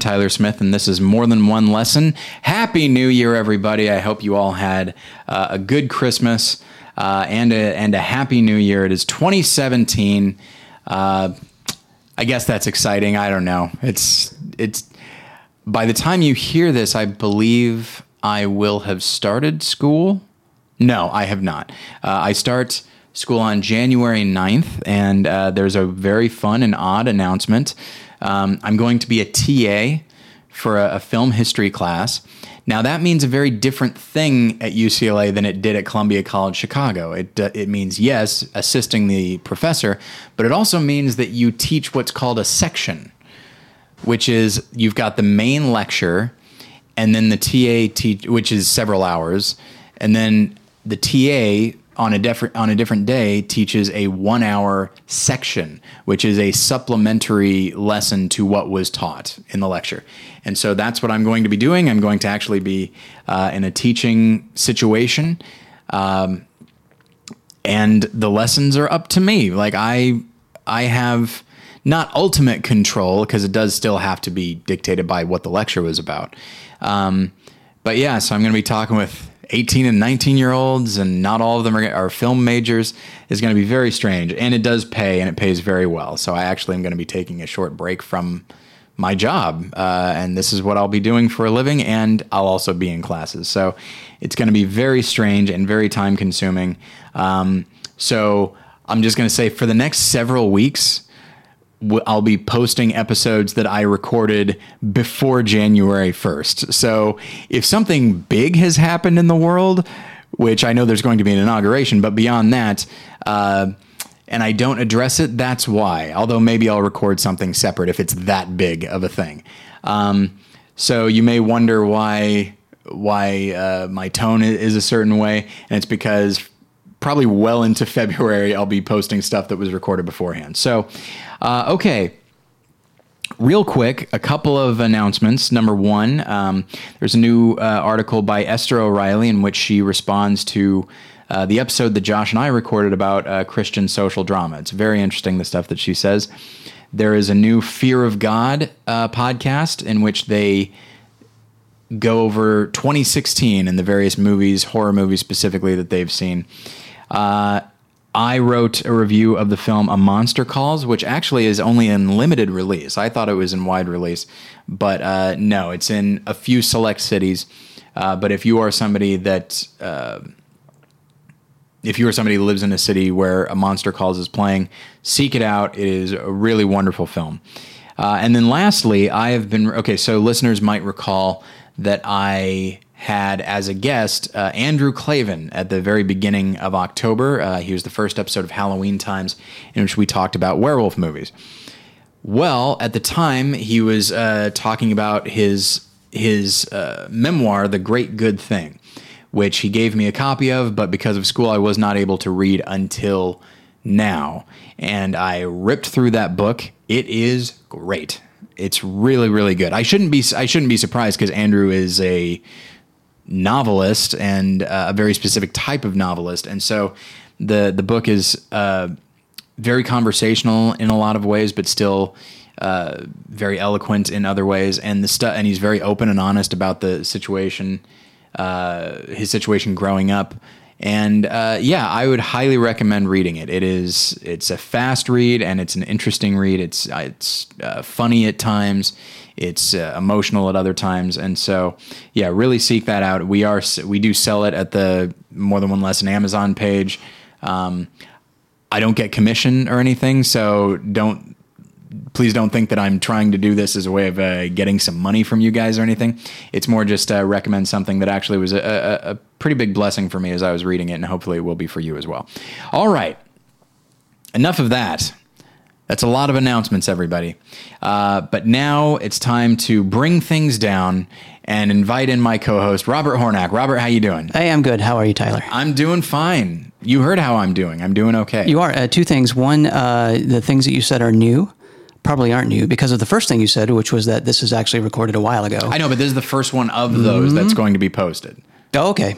Tyler Smith, and this is More Than One Lesson. Happy New Year, everybody. I hope you all had uh, a good Christmas uh, and, a, and a happy New Year. It is 2017. Uh, I guess that's exciting. I don't know. It's, it's, by the time you hear this, I believe I will have started school. No, I have not. Uh, I start school on January 9th, and uh, there's a very fun and odd announcement. Um, I'm going to be a TA for a, a, film history class. Now, that means a very different thing at UCLA than it did at Columbia College Chicago. It, uh, it means, yes, assisting the professor, but it also means that you teach what's called a section, which is you've got the main lecture and then the TA, teach, which is several hours, and then the TA on a different on a different day teaches a one hour section, which is a supplementary lesson to what was taught in the lecture. And so that's what I'm going to be doing. I'm going to actually be uh, in a teaching situation. Um, and the lessons are up to me. Like I, I have not ultimate control because it does still have to be dictated by what the lecture was about. Um, but yeah, so I'm going to be talking with 18 and 19 year olds, and not all of them are, are film majors, is going to be very strange. And it does pay, and it pays very well. So I actually am going to be taking a short break from my job, uh, and this is what I'll be doing for a living, and I'll also be in classes. So it's going to be very strange and very time consuming. Um, so I'm just going to say for the next several weeks, I'll be posting episodes that I recorded before January 1st. So if something big has happened in the world, which I know there's going to be an inauguration, but beyond that, uh, and I don't address it, that's why. Although maybe I'll record something separate if it's that big of a thing. Um, so you may wonder why why uh, my tone is a certain way, and it's because probably well into February I'll be posting stuff that was recorded beforehand. So uh, okay. Real quick, a couple of announcements. Number one, um, there's a new uh, article by Esther O'Reilly in which she responds to uh, the episode that Josh and I recorded about uh, Christian social drama. It's very interesting, the stuff that she says. There is a new Fear of God uh, podcast in which they go over 2016 and the various movies, horror movies specifically, that they've seen. Uh, I wrote a review of the film A Monster Calls, which actually is only in limited release. I thought it was in wide release, but uh, no, it's in a few select cities. Uh, but if you are somebody that, uh, if you are somebody who lives in a city where A Monster Calls is playing, seek it out. It is a really wonderful film. Uh, and then lastly, I have been okay. So listeners might recall that I had as a guest uh, Andrew Klavan at the very beginning of October. Uh, he was the first episode of Halloween Times in which we talked about werewolf movies. Well, at the time, he was uh, talking about his his uh, memoir, The Great Good Thing, which he gave me a copy of, but because of school, I was not able to read until now. And I ripped through that book. It is great. It's really, really good. I shouldn't be I shouldn't be surprised because Andrew is a novelist and uh, a very specific type of novelist. And so the the book is uh, very conversational in a lot of ways, but still uh, very eloquent in other ways. And the and he's very open and honest about the situation, uh, his situation growing up. And uh, yeah, I would highly recommend reading it. It is it's a fast read and it's an interesting read. It's it's uh, funny at times it's uh, emotional at other times, and so yeah, really seek that out. We are we do sell it at the more than one lesson Amazon page. Um, I don't get commission or anything, so don't please don't think that I'm trying to do this as a way of uh, getting some money from you guys or anything. It's more just uh, recommend something that actually was a, a, a, pretty big blessing for me as I was reading it, and hopefully it will be for you as well. All right, enough of that. That's a lot of announcements, everybody. Uh, but now it's time to bring things down and invite in my co-host Robert Hornack. Robert, how you doing? Hey, I'm good. How are you, Tyler? I'm doing fine. You heard how I'm doing. I'm doing okay. You are. Uh, two things. One, uh, the things that you said are new. Probably aren't new because of the first thing you said, which was that this is actually recorded a while ago. I know, but this is the first one of those mm-hmm. that's going to be posted. Oh, okay.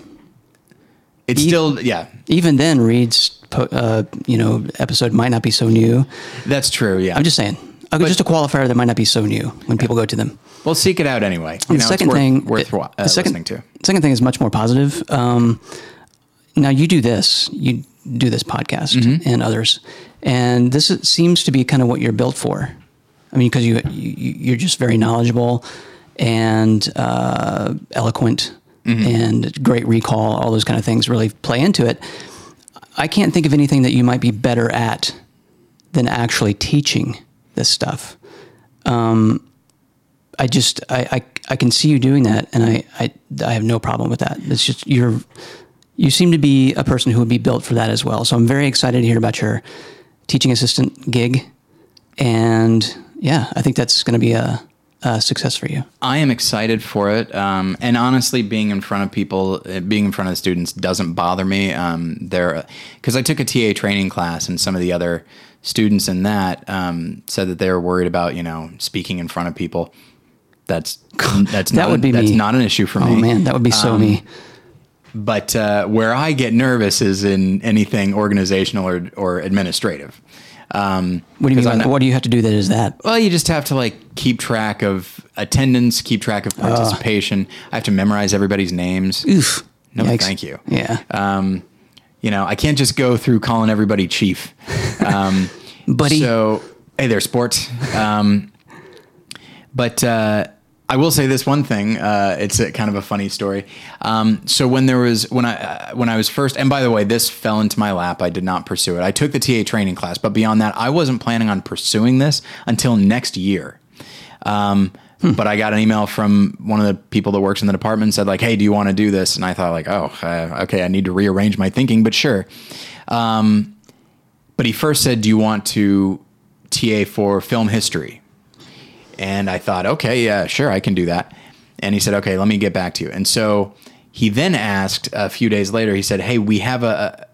It's still, yeah. Even then, Reed's uh, you know episode might not be so new. That's true. Yeah, I'm just saying. uh, just a qualifier that might not be so new when people go to them. Well, seek it out anyway. You the know, second worth, thing, worth uh, the second, listening to. Second thing is much more positive. Um, now you do this, you do this podcast Mm-hmm. and others, and this seems to be kind of what you're built for. I mean, because you, you you're just very knowledgeable and uh, eloquent Mm-hmm. and great recall. All those kind of things really play into it. I can't think of anything that you might be better at than actually teaching this stuff. Um, I just I, I I can see you doing that, and I, I I have no problem with that. It's just you're you seem to be a person who would be built for that as well. So I'm very excited to hear about your teaching assistant gig, and yeah, I think that's going to be a, a success for you. I am excited for it, um, and honestly, being in front of people, uh, being in front of the students, doesn't bother me. Um, there, because I took a TA training class, and some of the other students in that um, said that they were worried about you know speaking in front of people. That's that's That not would be that's me. not an issue for Oh me. Oh man, that would be so me. But uh, where I get nervous is in anything organizational or or administrative. Um, What do you mean? By- not- what do you have to do that is that? well, you just have to like keep track of attendance, keep track of participation. I have to memorize everybody's names. Oof. No, Yikes. thank you. Yeah. Um, you know, I can't just go through calling everybody chief. Um, Buddy. So, hey there, sports. Um, but uh, I will say this one thing. Uh, it's a, kind of a funny story. Um, so when there was when I uh, when I was first, and by the way, this fell into my lap. I did not pursue it. I took the TA training class, but beyond that, I wasn't planning on pursuing this until next year. Um, But I got an email from one of the people that works in the department said like, "Hey, do you want to do this?" And I thought like, "Oh, uh, okay, I need to rearrange my thinking, but sure." Um, but he first said, "Do you want to TA for film history?" And I thought, "Okay, yeah, sure, I can do that." And he said, "Okay, let me get back to you." And so he then asked a few days later. He said, "Hey, we have a.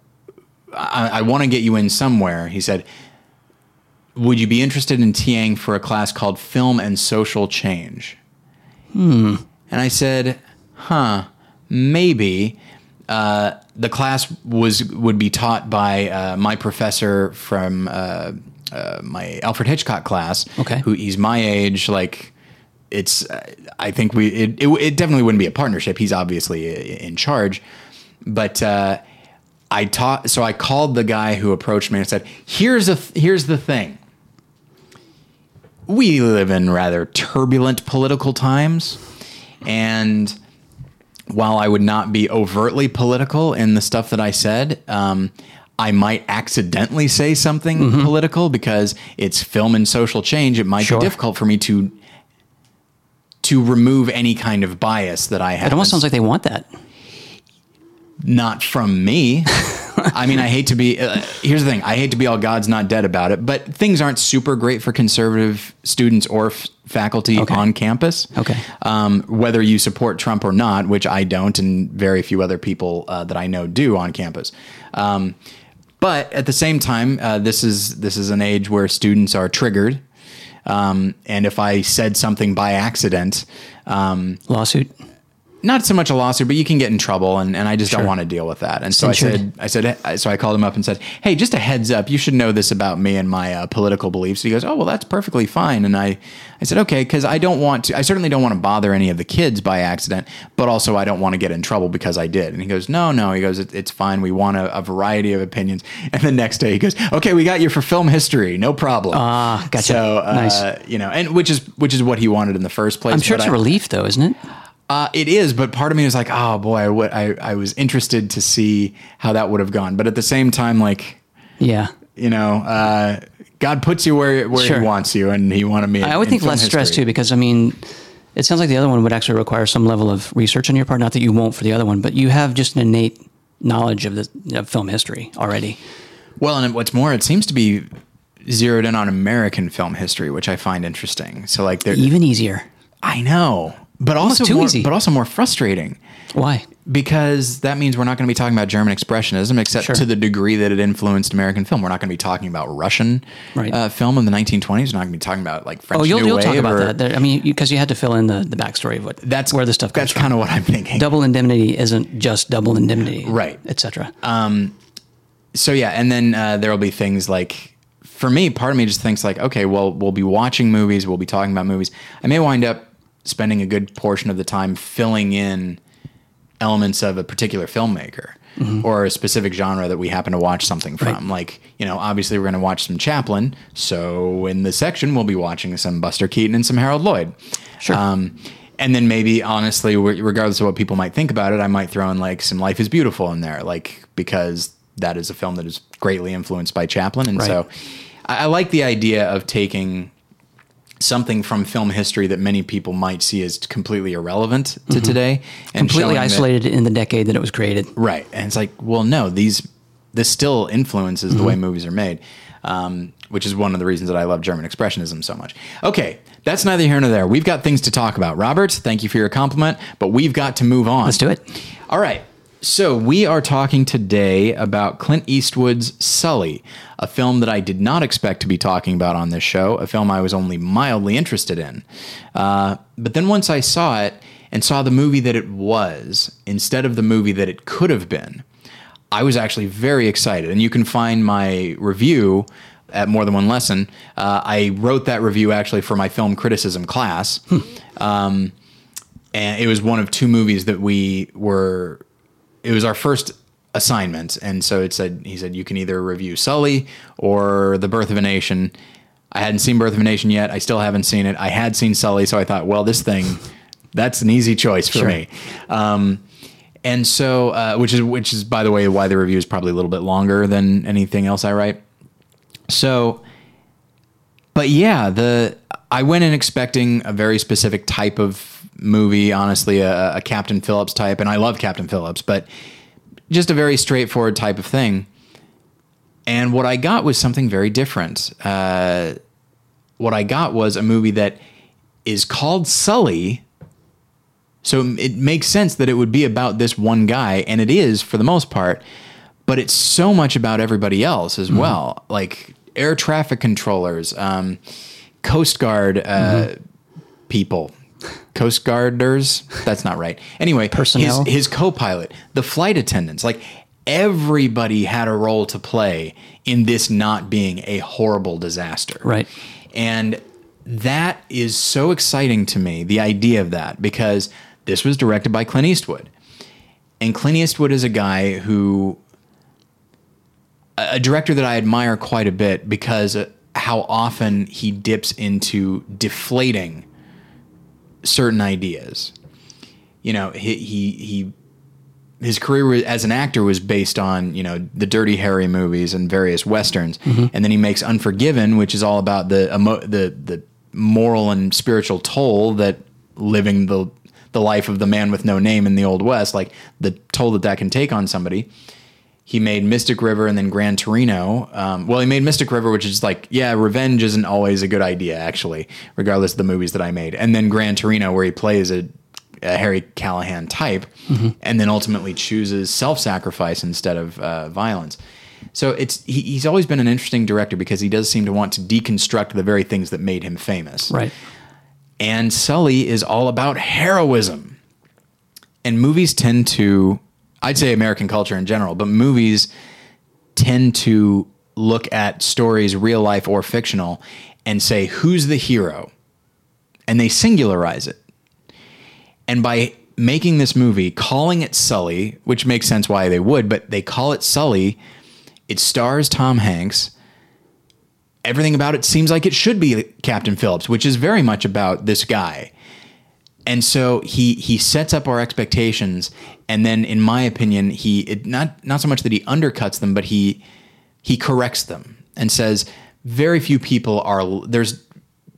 I, I want to get you in somewhere." He said, "Would you be interested in TAing for a class called Film and Social Change?" Hmm. And I said, "Huh, maybe." Uh, the class was would be taught by uh, my professor from uh, uh, my Alfred Hitchcock class. Okay. who he's my age. Like, it's uh, I think we it, it it definitely wouldn't be a partnership. He's obviously in charge, but. Uh, I taught, so I called the guy who approached me and said, "Here's a here's the thing. We live in rather turbulent political times, and while I would not be overtly political in the stuff that I said, um, I might accidentally say something political because it's film and social change. It might Sure. be difficult for me to to remove any kind of bias that I have. It almost sounds like they want that. not from me. I mean, I hate to be. Uh, here's the thing: I hate to be all God's not dead about it, but things aren't super great for conservative students or f- faculty Okay. on campus. Okay. Um, whether you support Trump or not, which I don't, and very few other people uh, that I know do on campus. Um, but at the same time, uh, this is this is an age where students are triggered, um, and if I said something by accident, um, Lawsuit. Not so much a lawsuit, but you can get in trouble, and, and I just don't want to deal with that. And so I said, I said, so I called him up and said, hey, just a heads up, you should know this about me and my uh, political beliefs. He goes, oh well, that's perfectly fine. And I, I said, okay, because I don't want to, I certainly don't want to bother any of the kids by accident, but also I don't want to get in trouble because I did. And he goes, no, no, he goes, it, it's fine. We want a, a variety of opinions. And the next day he goes, okay, we got you for film history, no problem. Ah, gotcha. So uh, Nice. you know, and which is which is what he wanted in the first place. I'm sure it's a I- relief, though, isn't it? Uh, it is, but part of me was like, oh boy, I, would- I, I was interested to see how that would have gone. But at the same time, like, Yeah. you know, uh, God puts you where, where Sure. he wants you, and he wanted me. I would in think less stress too, because I mean, it sounds like the other one would actually require some level of research on your part. Not that you won't for the other one, but you have just an innate knowledge of the of film history already. Well, and what's more, it seems to be zeroed in on American film history, which I find interesting. So, like, Even easier. I know, but also more, easy. but also more frustrating. Why? because that means we're not going to be talking about German expressionism, except Sure. to the degree that it influenced American film. We're not going to be talking about Russian Right. uh, film in the 1920s. We're not going to be talking about like French Oh, you'll, New you'll Wave. talk about or- that. There, I mean, because you, had to fill in the, the backstory of what That's where the stuff comes That's kind of what I'm thinking. double indemnity isn't just double indemnity, Right. Etc. so yeah, and then uh, there will be things like for me, part of me just thinks like, okay, well, we'll be watching movies, we'll be talking about movies. I may wind up spending a good portion of the time filling in elements of a particular filmmaker or a specific genre that we happen to watch something from. Right. Like, you know, obviously we're going to watch some Chaplin, so in this section we'll be watching some Buster Keaton and some Harold Lloyd. Sure. Um, and then maybe honestly, regardless of what people might think about it, I might throw in like some Life is Beautiful in there, like because that is a film that is greatly influenced by Chaplin, and Right. so I, I like the idea of taking something from film history that many people might see as completely irrelevant to today and Mm-hmm. completely showing that- isolated in the decade that it was created. Right. And it's like, well, no, these this still influences the way movies are made, um, which is one of the reasons that I love German expressionism so much. Okay, that's neither here nor there. We've got things to talk about. Robert, thank you for your compliment, but we've got to move on. Let's do it. All right. So we are talking today about Clint Eastwood's Sully, a film that I did not expect to be talking about on this show, a film I was only mildly interested in. Uh, but then once I saw it and saw the movie that it was instead of the movie that it could have been, I was actually very excited. And you can find my review at More Than One Lesson. Uh, I wrote that review actually for my film criticism class. Um, and it was one of two movies that we were it was our first assignment. And so it said he said you can either review sully or the birth of a nation. I hadn't seen birth of a nation yet. I still haven't seen it. I had seen sully so i thought well this thing that's an easy choice for Sure. me. Um, and so uh, which is which is by the way why the review is probably a little bit longer than anything else i write. So but yeah, the I went in expecting a very specific type of movie, honestly, a, a Captain Phillips type, and I love Captain Phillips, but just a very straightforward type of thing. And what I got was something very different. Uh, what I got was a movie that is called Sully. So it makes sense that it would be about this one guy, and it is for the most part, but it's so much about everybody else as well. Like air traffic controllers, um, Coast Guard uh, people, Coast Guarders. That's not right. Anyway, Personnel. His, his co-pilot, the flight attendants, like everybody had a role to play in this not being a horrible disaster. Right. And that is so exciting to me, the idea of that, because this was directed by Clint Eastwood. And Clint Eastwood is a guy who, a director that I admire quite a bit because how often he dips into deflating certain ideas. You know, he, he, he his career as an actor was based on you know the Dirty Harry movies and various westerns, mm-hmm. and then he makes Unforgiven, which is all about the emo- the the moral and spiritual toll that living the the life of the man with no name in the old west, like the toll that that can take on somebody. He made Mystic River and then Gran Torino. Um, well, he made Mystic River, which is like, yeah, revenge isn't always a good idea, actually, regardless of the movies that I made. And then Gran Torino, where he plays a, a Harry Callahan type, and then ultimately chooses self-sacrifice instead of uh, violence. So it's he, he's always been an interesting director because he does seem to want to deconstruct the very things that made him famous. Right. And Sully is all about heroism. And movies tend to, I'd say American culture in general, but movies tend to look at stories, real life or fictional, and say, who's the hero? And they singularize it. And by making this movie, calling it Sully, which makes sense why they would, but they call it Sully, it stars Tom Hanks everything about it seems like it should be Captain Phillips, which is very much about this guy. And so he he sets up our expectations, and then, in my opinion, he it, not not so much that he undercuts them, but he he corrects them and says very few people are there's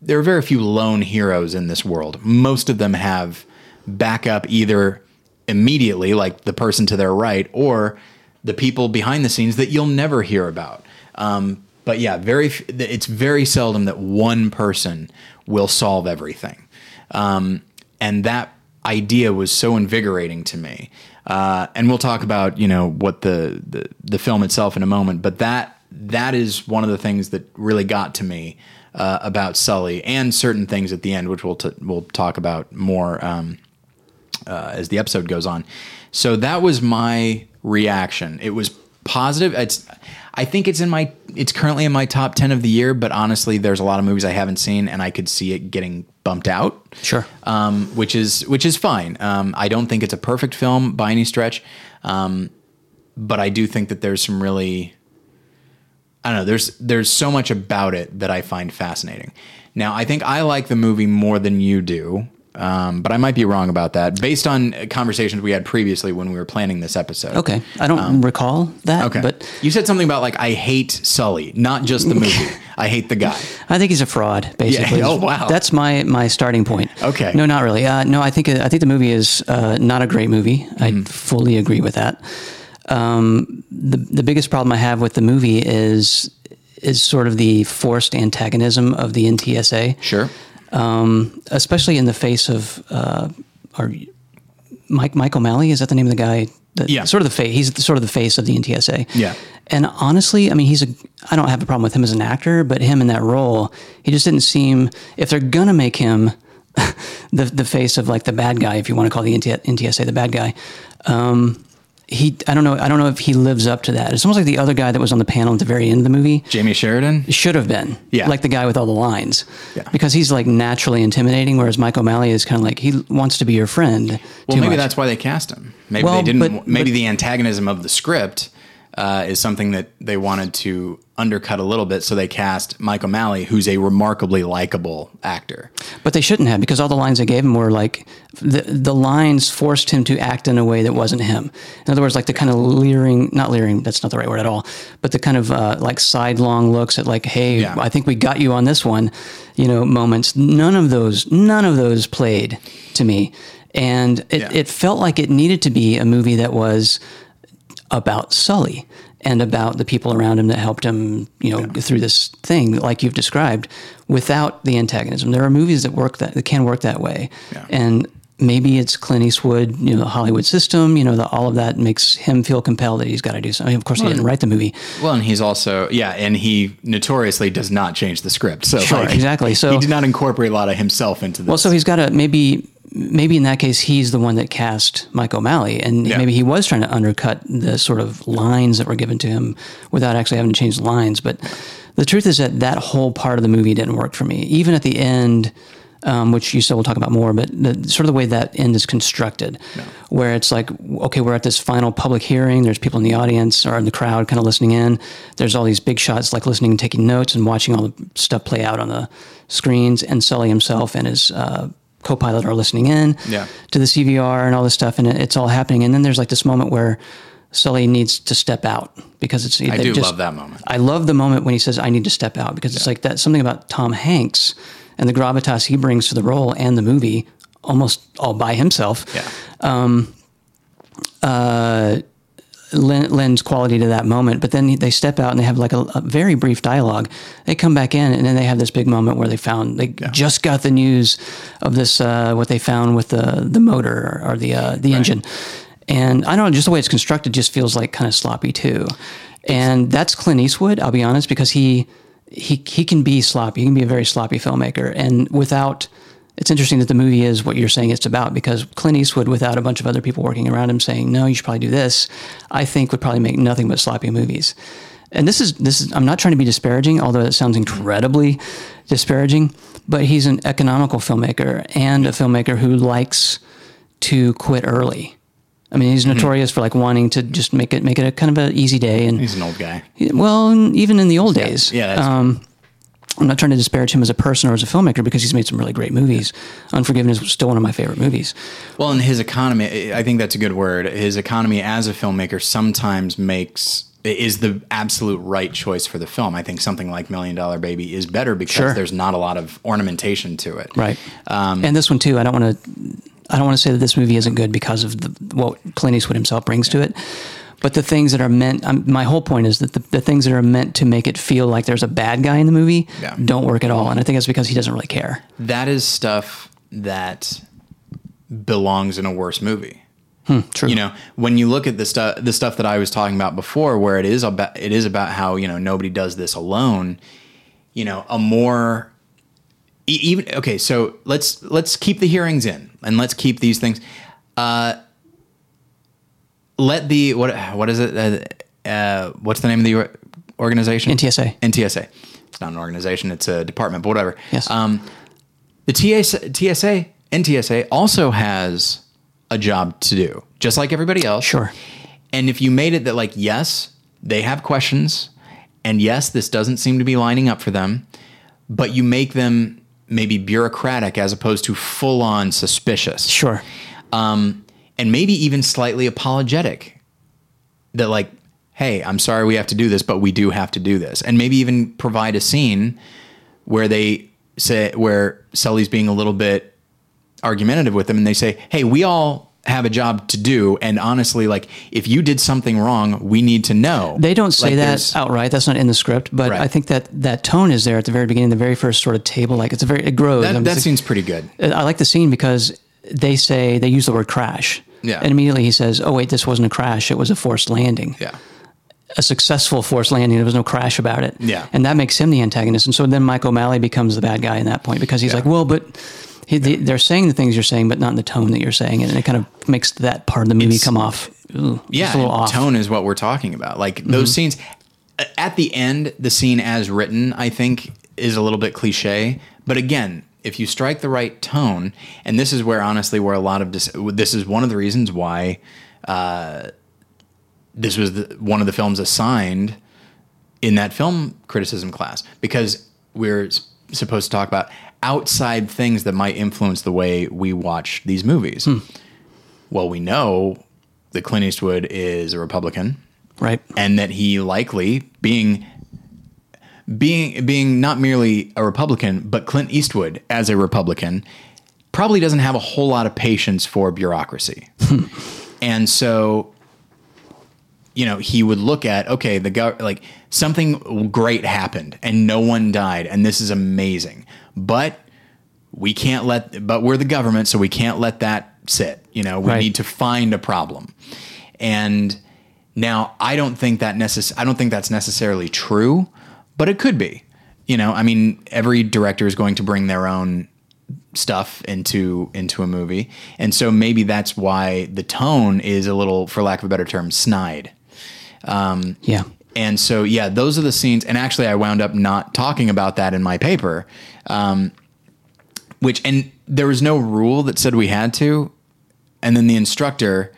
there are very few lone heroes in this world. Most of them have backup either immediately, like the person to their right, or the people behind the scenes that you'll never hear about. Um, but yeah, very it's very seldom that one person will solve everything, um, and that idea was so invigorating to me. Uh, and we'll talk about you know what the, the the film itself in a moment, but that that is one of the things that really got to me uh, about Sully and certain things at the end, which we'll t- we'll talk about more um, uh, as the episode goes on. So that was my reaction. It was positive. It's I think it's in my it's currently in my top 10 of the year, but honestly there's a lot of movies I haven't seen and I could see it getting bumped out. Sure. Um, which is which is fine. Um, I don't think it's a perfect film by any stretch. Um, but I do think that there's some really I don't know, there's there's so much about it that I find fascinating. Now, I think I like the movie more than you do. Um, but I might be wrong about that based on conversations we had previously when we were planning this episode. Okay. I don't recall that. Um, Okay. But you said something about like I hate Sully, not just the movie. I hate the guy. I think he's a fraud, basically. Oh, wow. That's my my starting point. Okay. No, not really. Uh, no, I think I think the movie is uh, not a great movie. I Mm-hmm. fully agree with that. Um, the the biggest problem I have with the movie is is sort of the forced antagonism of the NTSA. Sure. Um, especially in the face of uh, our Mike Mike O'Malley. Is that the name of the guy? The, Yeah. Sort of the face. He's the, sort of the face of the NTSA. Yeah. And honestly, I mean, he's a. I don't have a problem with him as an actor, but him in that role, he just didn't seem. If they're gonna make him the the face of like the bad guy, if you want to call the NTSA the bad guy. Um, he, I don't know. I don't know if he lives up to that. It's almost like the other guy that was on the panel at the very end of the movie Jamey Sheridan. should have been. Yeah. Like the guy with all the lines. Yeah. Because he's like naturally intimidating, whereas Mike O'Malley is kind of like he wants to be your friend. Well, maybe much. that's why they cast him. Maybe Well, they didn't. but- maybe but- the antagonism of the script uh, is something that they wanted to undercut a little bit, so they cast Mike O'Malley, who's a remarkably likable actor. But they shouldn't have because all the lines they gave him were like the the lines forced him to act in a way that wasn't him. In other words, like the kind of leering, not leering, that's not the right word at all, but the kind of uh, like sidelong looks at like, hey, Yeah. I think we got you on this one, you know, moments. None of those, none of those played to me, and it, Yeah. it felt like it needed to be a movie that was about Sully and about the people around him that helped him, you know, go through this thing like you've described without the antagonism. There are movies that work that, that can work that way. Yeah. And maybe it's Clint Eastwood, you know, the Hollywood system, you know, the, all of that makes him feel compelled that he's got to do something. Of course, he didn't write the movie. Well, and he's also yeah, and he notoriously does not change the script. So Sure, like, exactly. So- he did not incorporate a lot of himself into this. Well, so he's got to maybe maybe in that case he's the one that cast Mike O'Malley, and Yeah. maybe he was trying to undercut the sort of lines that were given to him without actually having to change the lines. But the truth is that that whole part of the movie didn't work for me. Even at the end. Um, which you still will talk about more, but the, sort of the way that end is constructed, where it's like, okay, we're at this final public hearing. There's people in the audience or in the crowd kind of listening in. There's all these big shots, like listening and taking notes and watching all the stuff play out on the screens. And Sully himself and his uh, co-pilot are listening in Yeah. to the CVR and all this stuff, and it, it's all happening. And then there's like this moment where Sully needs to step out because it's. I do love that moment. I love the moment when he says, "I need to step out," because it's like that something about Tom Hanks and the gravitas he brings to the role and the movie, almost all by himself. yeah, lend, lends quality to that moment. But then they step out and they have like a, a very brief dialogue. They come back in and then they have this big moment where they found they just got the news of this uh, what they found with the the motor or, the uh, the engine. And I don't know, just the way it's constructed just feels like kind of sloppy too. And that's Clint Eastwood, I'll be honest, because he he he can be sloppy. He can be a very sloppy filmmaker, and without. It's interesting that the movie is what you're saying it's about because Clint Eastwood, without a bunch of other people working around him saying, "No, you should probably do this," I think would probably make nothing but sloppy movies. And this is this is I'm not trying to be disparaging, although it sounds incredibly disparaging. But he's an economical filmmaker and a filmmaker who likes to quit early. I mean, he's notorious for like wanting to just make it make it a kind of an easy day and he's an old guy. well, even in the old days. Yeah, that's Um, I'm not trying to disparage him as a person or as a filmmaker because he's made some really great movies. Unforgiven is still one of my favorite movies. Well, and his economy, I think that's a good word. His economy as a filmmaker sometimes makes is the absolute right choice for the film. I think something like Million Dollar Baby is better because Sure. there's not a lot of ornamentation to it. Right. Um, and this one too. I don't want to. I don't want to say that this movie isn't good because of the, what Clint Eastwood himself brings to it. But the things that are meant, um, my whole point is that the, the things that are meant to make it feel like there's a bad guy in the movie Yeah. don't work at all. And I think that's because he doesn't really care. That is stuff that belongs in a worse movie. True. You know, when you look at the stuff, the stuff that I was talking about before, where it is about, it is about how you know nobody does this alone. You know, a more even okay. So let's let's keep the hearings in, and let's keep these things. Uh, let the what what is it? Uh, uh, what's the name of the organization? NTSA. NTSA. It's not an organization; it's a department, but whatever. Yes. Um, the TSA, TSA, NTSA also has a job to do, just like everybody else. Sure. And if you made it that, like, yes, they have questions, and yes, this doesn't seem to be lining up for them, but you make them maybe bureaucratic as opposed to full on suspicious Sure. um, and maybe even slightly apologetic that like hey i'm sorry we have to do this but we do have to do this and maybe even provide a scene where they say where sully's being a little bit argumentative with them and they say hey we all have a job to do and honestly like if you did something wrong we need to know They don't say Like, that outright. That's not in the script, but Right. I think that that tone is there at the very beginning, the very first sort of table. Like it's a very it grows. that, that seems pretty good I like the scene because they say they use the word crash. Yeah. And immediately he says, "Oh wait, this wasn't a crash; it was a forced landing, yeah a successful forced landing. There was no crash about it." Yeah. And that makes him the antagonist. And so then Mike O'Malley becomes the bad guy in that point because he's Yeah. like, "Well, but." He, they, they're saying the things you're saying, but not in the tone that you're saying it, and it kind of makes that part of the movie It's- come off. ooh, yeah, off. tone is what we're talking about. Like those mm-hmm. scenes at the end, the scene as written, I think, is a little bit cliche. But again, if you strike the right tone, and this is where honestly, where a lot of dis- this is one of the reasons why uh, this was the, one of the films assigned in that film criticism class because we're s- supposed to talk about outside things that might influence the way we watch these movies. Well, we know that Clint Eastwood is a Republican right? and that he likely being being being not merely a Republican, but Clint Eastwood as a Republican probably doesn't have a whole lot of patience for bureaucracy. Hmm. and so you know, he would look at okay, the gov- like something great happened and no one died and this is amazing. But we can't let but we're the government so we can't let that sit. You know, we Right. need to find a problem. And now I don't think that necess- I don't think that's necessarily true, but it could be. You know, I mean, every director is going to bring their own stuff into into a movie, and so maybe that's why the tone is a little, for lack of a better term, snide. Yeah. And so, yeah, those are the scenes. And actually, I wound up not talking about that in my paper, um, which, and there was no rule that said we had to. And then the instructor,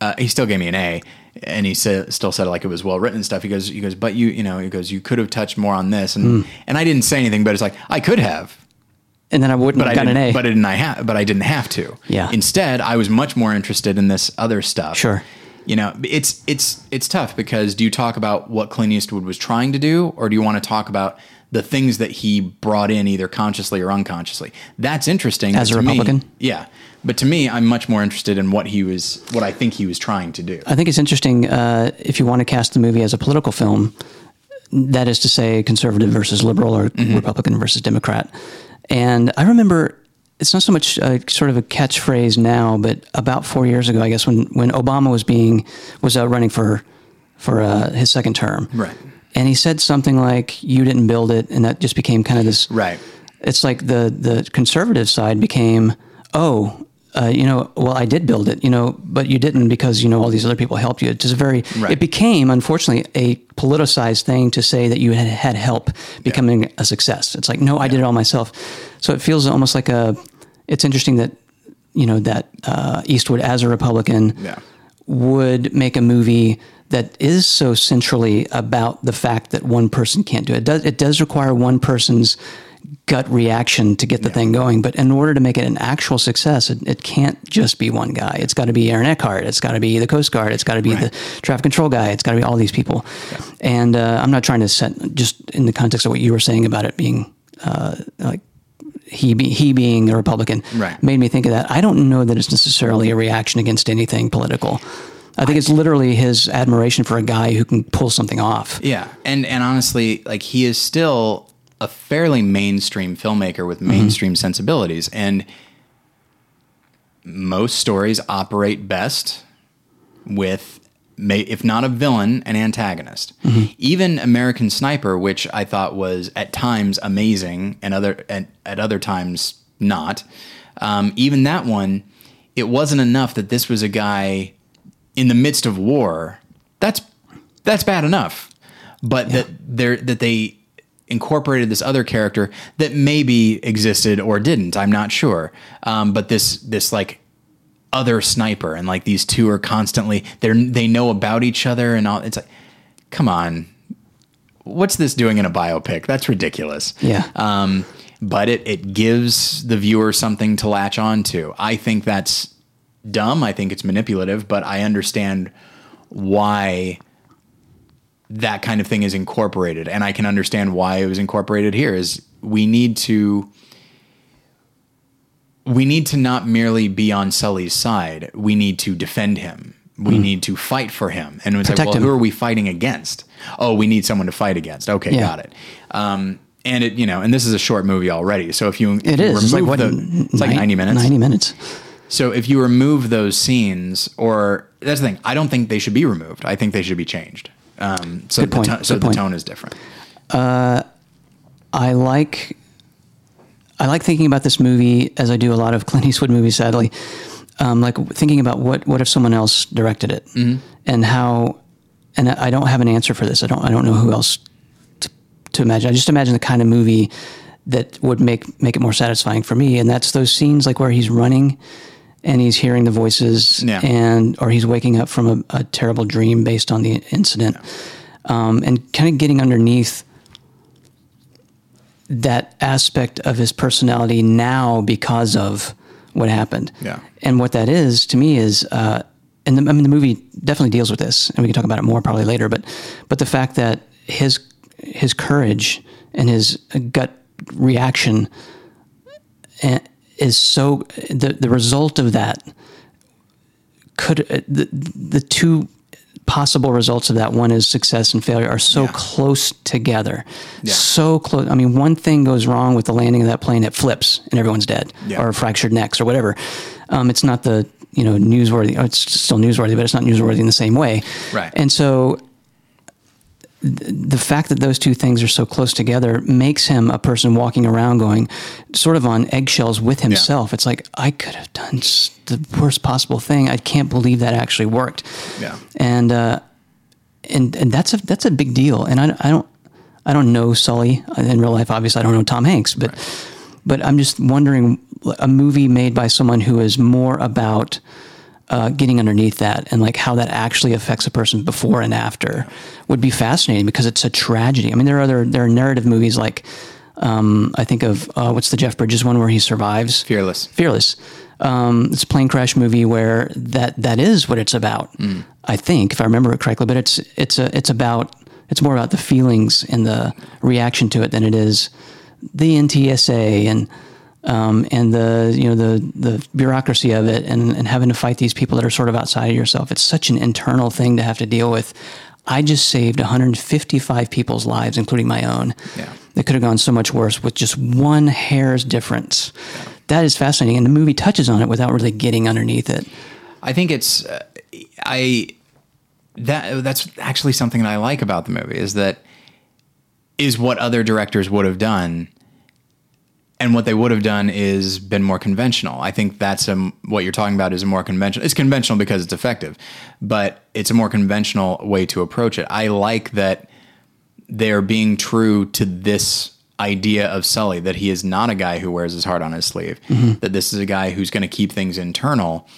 uh, he still gave me an A, and he said, still said like it was well written and stuff. He goes, he goes, but you, you know, he goes, you could have touched more on this, and hmm. and I didn't say anything, but it's like I could have, And then I wouldn't but have I got didn't, an A. but I didn't I have, but I didn't have to. Yeah. Instead, I was much more interested in this other stuff. Sure. You know, it's it's it's tough because do you talk about what Clint Eastwood was trying to do, or do you want to talk about the things that he brought in either consciously or unconsciously? That's interesting. As a to me- Republican? yeah. But to me, I'm much more interested in what he was, what I think he was trying to do. I think it's interesting uh, if you want to cast the movie as a political film, that is to say, conservative versus liberal or Mm-hmm. Republican versus Democrat. And I remember it's not so much a, sort of a catchphrase now, but about four years ago, I guess, when when Obama was being was uh, running for for uh, his second term, Right. And he said something like, "You didn't build it," and that just became kind of this Right. it's like the the conservative side became, oh, uh, you know, well, I did build it, you know, but you didn't because you know all these other people helped you. It's just very. Right. It became, unfortunately, a politicized thing to say that you had had help becoming a success. It's like, no, I did it all myself. So it feels almost like a. It's interesting that, you know, that uh, Eastwood as a Republican Yeah. would make a movie that is so centrally about the fact that one person can't do it. It does, it does require one person's gut reaction to get the thing going, but in order to make it an actual success, it, it can't just be one guy. It's got to be Aaron Eckhart. It's got to be the Coast Guard. It's got to be the traffic control guy. It's got to be all these people. And uh, I'm not trying to set just in the context of what you were saying about it being uh, like he be, he being a Republican Right. made me think of that. I don't know that it's necessarily a reaction against anything political. I think it's literally his admiration for a guy who can pull something off. Yeah, and and honestly, like he is still a fairly mainstream filmmaker with mainstream sensibilities, and most stories operate best with, if not a villain, an antagonist. Even American Sniper, which I thought was at times amazing and other at, at other times not. Um, even that one, it wasn't enough that this was a guy in the midst of war. That's that's bad enough. but that they're that they incorporated this other character that maybe existed or didn't. I'm not sure. Um, but this this like other sniper and like these two are constantly they're they know about each other and all. It's like, come on, what's this doing in a biopic? That's ridiculous. Yeah. Um, but it it gives the viewer something to latch on to. I think that's dumb. I think it's manipulative, but I understand why that kind of thing is incorporated and I can understand why it was incorporated here is we need to we need to not merely be on Sully's side. We need to defend him. We need to fight for him. And it's like, well, him. who are we fighting against? Oh, we need someone to fight against. Okay, Yeah. got it. Um, and it, you know, and this is a short movie already. So if you, if It you is. It's like remove what? the, it's like nine- 90 minutes. 90 minutes. So if you remove those scenes, or that's the thing, I don't think they should be removed. I think they should be changed. Um, so Good the to- so Good the point. tone is different. I like I like thinking about this movie as I do a lot of Clint Eastwood movies. Sadly, um, like thinking about what what if someone else directed it and how. And I don't have an answer for this. I don't. I don't know who else to, to imagine. I just imagine the kind of movie that would make make it more satisfying for me. And that's those scenes like where he's running and he's hearing the voices Yeah. and or he's waking up from a, a terrible dream based on the incident um, and kind of getting underneath that aspect of his personality now because of what happened. Yeah. And what that is to me is, uh, and the, I mean, the movie definitely deals with this, and we can talk about it more probably later. But, but the fact that his his courage and his gut reaction eh, is so the the result of that could uh, the the two possible results of that one is success and failure are so Yeah. close together Yeah. so close i mean one thing goes wrong with the landing of that plane it flips and everyone's dead Yeah. or fractured necks or whatever um, it's not the you know newsworthy oh, it's still newsworthy but it's not newsworthy in the same way Right. and so the fact that those two things are so close together makes him a person walking around going sort of on eggshells with himself. It's like I could have done the worst possible thing. I can't believe that actually worked. Yeah. And uh, and and that's a that's a big deal. And I, I don't I don't know Sully in real life. Obviously, I don't know Tom Hanks, but but I'm just wondering a movie made by someone who is more about uh, getting underneath that and like how that actually affects a person before and after would be fascinating because it's a tragedy. I mean, there are other there are narrative movies like um, I think of uh, what's the Jeff Bridges one where he survives Fearless. Fearless. Um, it's a plane crash movie where that that is what it's about. I think, if I remember it correctly, but it's it's a it's about it's more about the feelings and the reaction to it than it is the NTSA and um, and the you know the the bureaucracy of it and, and having to fight these people that are sort of outside of yourself. It's such an internal thing to have to deal with. I just saved 155 people's lives, including my own. Yeah. That could have gone so much worse with just one hair's difference. That is fascinating, and the movie touches on it without really getting underneath it. I think it's uh, I that that's actually something that I like about the movie is that is what other directors would have done and what they would have done is been more conventional. I think that's a, what you're talking about is a more conventional. It's conventional because it's effective, but it's a more conventional way to approach it. I like that they're being true to this idea of Sully that he is not a guy who wears his heart on his sleeve. That this is a guy who's going to keep things internal,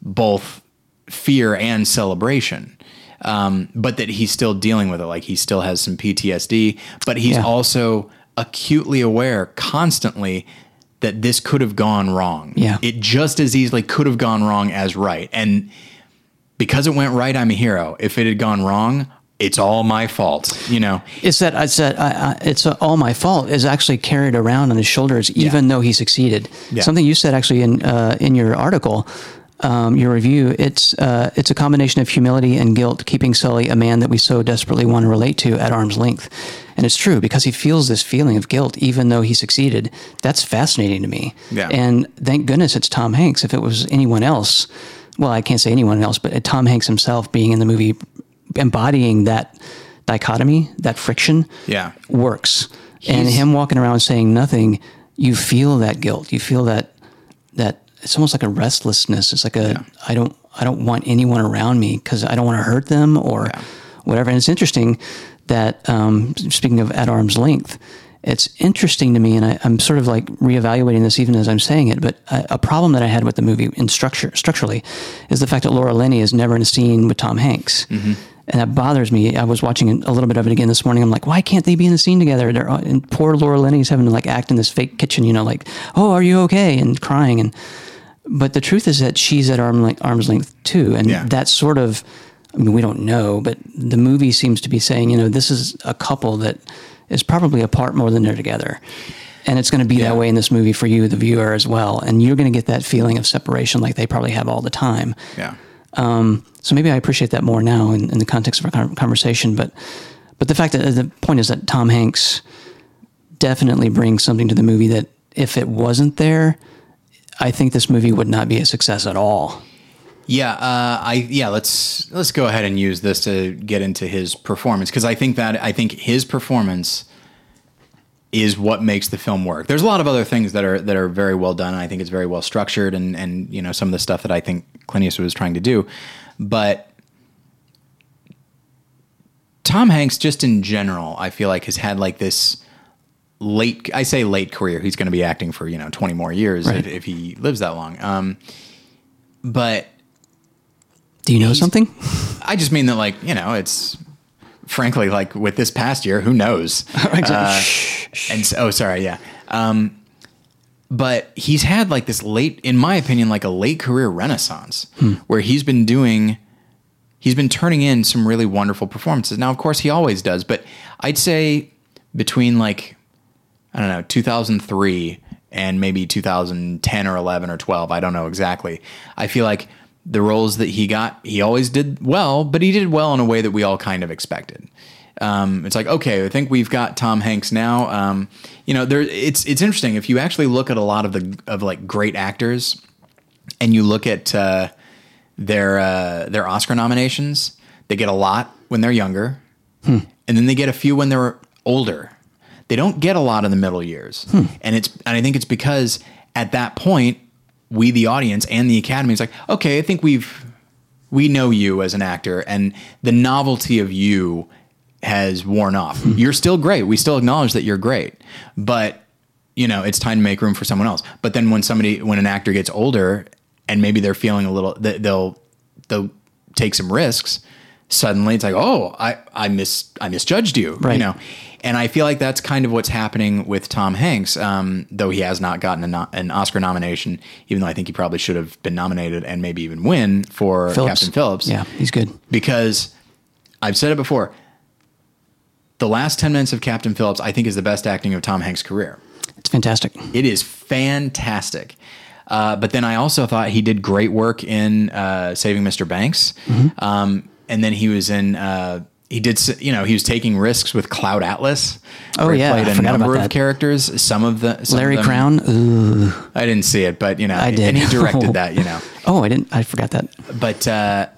both fear and celebration. Um, but that he's still dealing with it. Like he still has some PTSD, but he's Yeah. also acutely aware constantly that this could have gone wrong. Yeah. It just as easily could have gone wrong as right. And because it went right, I'm a hero. If it had gone wrong, it's all my fault. You know, It's that it's that I, I, it's uh all my fault is actually carried around on his shoulders, even though he succeeded. Yeah. Something you said actually in uh, in your article, um, your review. It's uh, it's a combination of humility and guilt, keeping Sully, a man that we so desperately want to relate to, at arm's length. And it's true because he feels this feeling of guilt, even though he succeeded. That's fascinating to me. Yeah. And thank goodness it's Tom Hanks. If it was anyone else, well, I can't say anyone else, but Tom Hanks himself being in the movie, embodying that dichotomy, that friction, Yeah. works. and him walking around saying nothing, you feel that guilt. You feel that that it's almost like a restlessness. It's like a I don't I don't want anyone around me because I don't want to hurt them or Yeah. whatever. And it's interesting that um, speaking of at arm's length, it's interesting to me, and I, I'm sort of like reevaluating this even as I'm saying it. But a, a problem that I had with the movie in structure structurally is the fact that Laura Linney is never in a scene with Tom Hanks. And that bothers me. I was watching a little bit of it again this morning. I'm like, why can't they be in the scene together? They're, and poor Laura Linney's having to like act in this fake kitchen, you know, like, oh, are you okay? And crying. And but the truth is that she's at arm length, arm's length too, and Yeah. that's sort of. I mean, we don't know, but the movie seems to be saying, you know, this is a couple that is probably apart more than they're together. And it's going to be Yeah. that way in this movie for you, the viewer, as well. And you're going to get that feeling of separation like they probably have all the time. Yeah. Um, so maybe I appreciate that more now in, in the context of our conversation. But but the fact that the point is that Tom Hanks definitely brings something to the movie that if it wasn't there, I think this movie would not be a success at all. Yeah, uh, I yeah. Let's let's go ahead and use this to get into his performance because I think that I think his performance is what makes the film work. There's a lot of other things that are that are very well done. I think it's very well structured, and and you know some of the stuff that I think Clint Eastwood was trying to do, but Tom Hanks, just in general, I feel like has had like this late. I say late career. He's going to be acting for you know 20 more years Right. if, if he lives that long. Um, but Do you know something? I just mean that, like, you know, it's frankly like with this past year, who knows? Uh, and so, oh, sorry, yeah. Um, but he's had like this late, in my opinion, like a late career renaissance where he's been doing, he's been turning in some really wonderful performances. Now, of course, he always does, but I'd say between like, I don't know, 2003 and maybe 2010 or 11 or 12, I don't know exactly. I feel like the roles that he got, he always did well, but he did well in a way that we all kind of expected. Um, it's like okay, I think we've got Tom Hanks now. Um, you know, there it's it's interesting if you actually look at a lot of the of like great actors, and you look at uh, their uh, their Oscar nominations, they get a lot when they're younger, and then they get a few when they're older. They don't get a lot in the middle years, hmm. and it's and I think it's because at that point we the audience and the Academy is like, okay, I think we've we know you as an actor, and the novelty of you has worn off. Hmm. You're still great. We still acknowledge that you're great, but you know it's time to make room for someone else. But then when somebody, when an actor gets older, and maybe they're feeling a little, they- they'll they'll take some risks. Suddenly, it's like, oh, I I mis I misjudged you, Right. you know. And I feel like that's kind of what's happening with Tom Hanks, um, though he has not gotten no- an Oscar nomination, even though I think he probably should have been nominated and maybe even win for Phillips. Captain Phillips Yeah, he's good. because I've said it before. The last 10 minutes of Captain Phillips, I think, is the best acting of Tom Hanks' career. It's fantastic. It is fantastic. Uh, but then I also thought he did great work in uh, Saving Mr. Banks. Mm-hmm. Um, and then he was in, uh, he did, you know, he was taking risks with Cloud Atlas. Oh, yeah, played I a number of characters. Some of the some of Larry them- Crown. Ooh. I didn't see it, but you know, I did. and he directed that. You know, Oh, I didn't. I forgot that. but uh,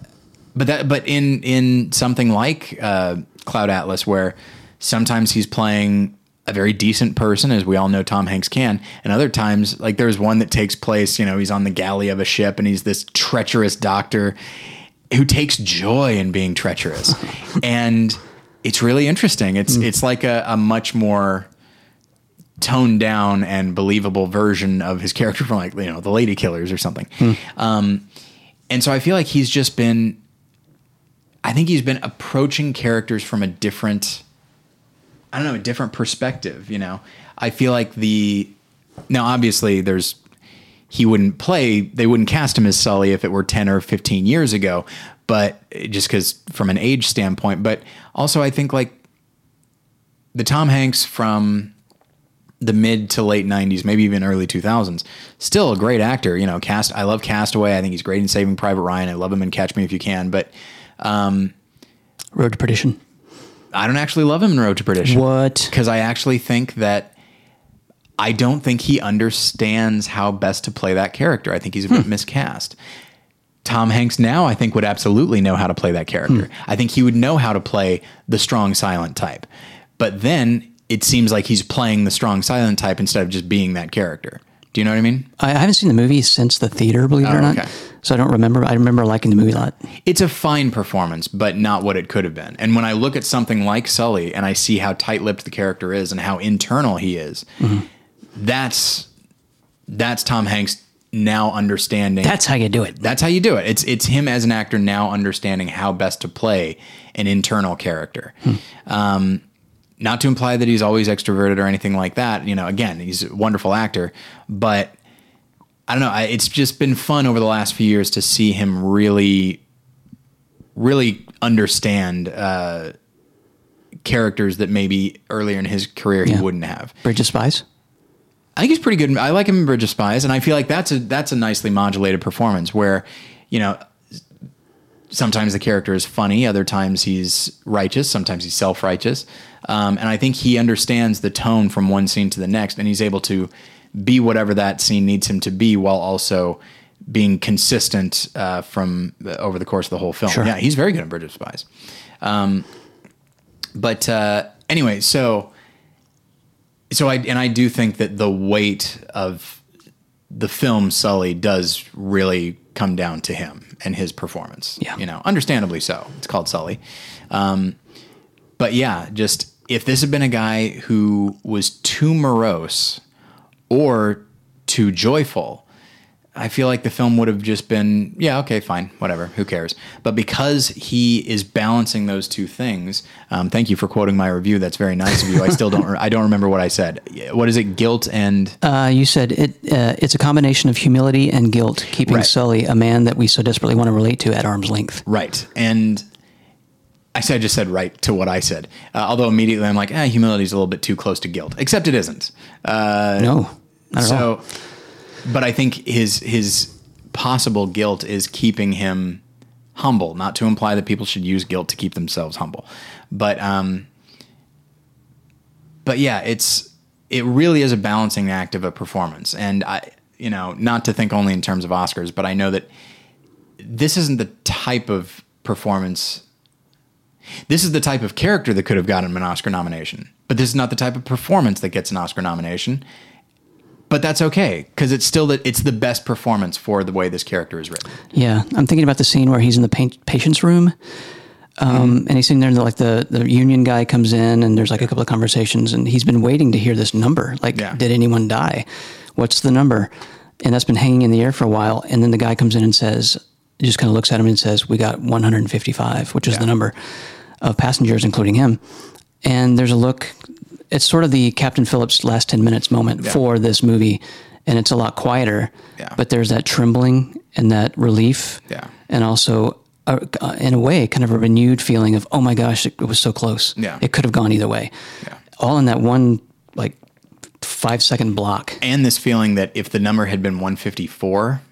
but that but in in something like uh, Cloud Atlas, where sometimes he's playing a very decent person, as we all know Tom Hanks can, and other times like there's one that takes place. You know, he's on the galley of a ship and he's this treacherous doctor who takes joy in being treacherous, and it's really interesting. It's it's like a, a much more toned down and believable version of his character from like you know the Lady Killers or something. Um, and so I feel like he's just been, I think he's been approaching characters from a different, I don't know, a different perspective. You know, I feel like the now obviously there's he wouldn't play they wouldn't cast him as Sully if it were 10 or 15 years ago but just cuz from an age standpoint but also I think like the Tom Hanks from the mid to late 90s maybe even early 2000s still a great actor you know cast I love Castaway I think he's great in Saving Private Ryan I love him in Catch Me If You Can but Um, Road to Perdition. I don't actually love him in Road to Perdition What? because I actually think that I don't think he understands how best to play that character. I think he's a bit hmm. miscast. Tom Hanks now, I think, would absolutely know how to play that character. Hmm. I think he would know how to play the strong silent type. But then it seems like he's playing the strong silent type instead of just being that character. Do you know what I mean? I haven't seen the movie since the theater, believe it Oh, or not. okay. So I don't remember. I remember liking the movie a lot. It's a fine performance, but not what it could have been. And when I look at something like Sully and I see how tight-lipped the character is and how internal he is, mm-hmm. That's that's Tom Hanks now understanding. That's how you do it. that's how you do it. It's it's him as an actor now understanding how best to play an internal character. Um, not to imply that he's always extroverted or anything like that. You know, again, he's a wonderful actor, but I don't know. I, it's just been fun over the last few years to see him really, really understand uh, characters that maybe earlier in his career he Yeah. wouldn't have. Bridge of Spies. I think he's pretty good. I like him in Bridge of Spies, and I feel like that's a that's a nicely modulated performance where, you know, sometimes the character is funny, other times he's righteous, sometimes he's self righteous, um, and I think he understands the tone from one scene to the next, and he's able to be whatever that scene needs him to be, while also being consistent uh, from uh, over the course of the whole film. Sure. Yeah, he's very good in Bridge of Spies. Um, but uh, anyway, so so I and I do think that the weight of the film Sully does really come down to him and his performance. Yeah. you know, understandably so. It's called Sully. Um, but yeah, just if this had been a guy who was too morose or too joyful, I feel like the film would have just been, yeah, okay, fine, whatever, who cares? But because he is balancing those two things, um, thank you for quoting my review. That's very nice of you. I still don't, I don't remember what I said. What is it? Guilt and Uh, you said it. Uh, it's a combination of humility and guilt, keeping Right. Sully, a man that we so desperately want to relate to, at arm's length. right. And I said, I just said right to what I said. Uh, although immediately I'm like, eh, humility is a little bit too close to guilt, except it isn't. no, not at all. But I think his his possible guilt is keeping him humble. Not to imply that people should use guilt to keep themselves humble, but um, but yeah, it's it really is a balancing act of a performance, and I you know not to think only in terms of Oscars, but I know that this isn't the type of performance. This is the type of character that could have gotten an Oscar nomination, but this is not the type of performance that gets an Oscar nomination but that's okay because it's still that it's the best performance for the way this character is written. Yeah, I'm thinking about the scene where he's in the paint, patient's room, um, and he's sitting there, and like the the union guy comes in, and there's like a couple of conversations, and he's been waiting to hear this number. Like, Yeah. did anyone die? What's the number? And that's been hanging in the air for a while. And then the guy comes in and says, just kind of looks at him and says, "We got 155, which is Yeah. the number of passengers, including him." And there's a look. It's sort of the Captain Phillips last 10 minutes moment Yeah. for this movie, and it's a lot quieter. Yeah. But there's that trembling and that relief Yeah. and also uh, in a way kind of a renewed feeling of oh my gosh it was so close Yeah. it could have gone either way Yeah. all in that one like five second block And this feeling that if the number had been 154,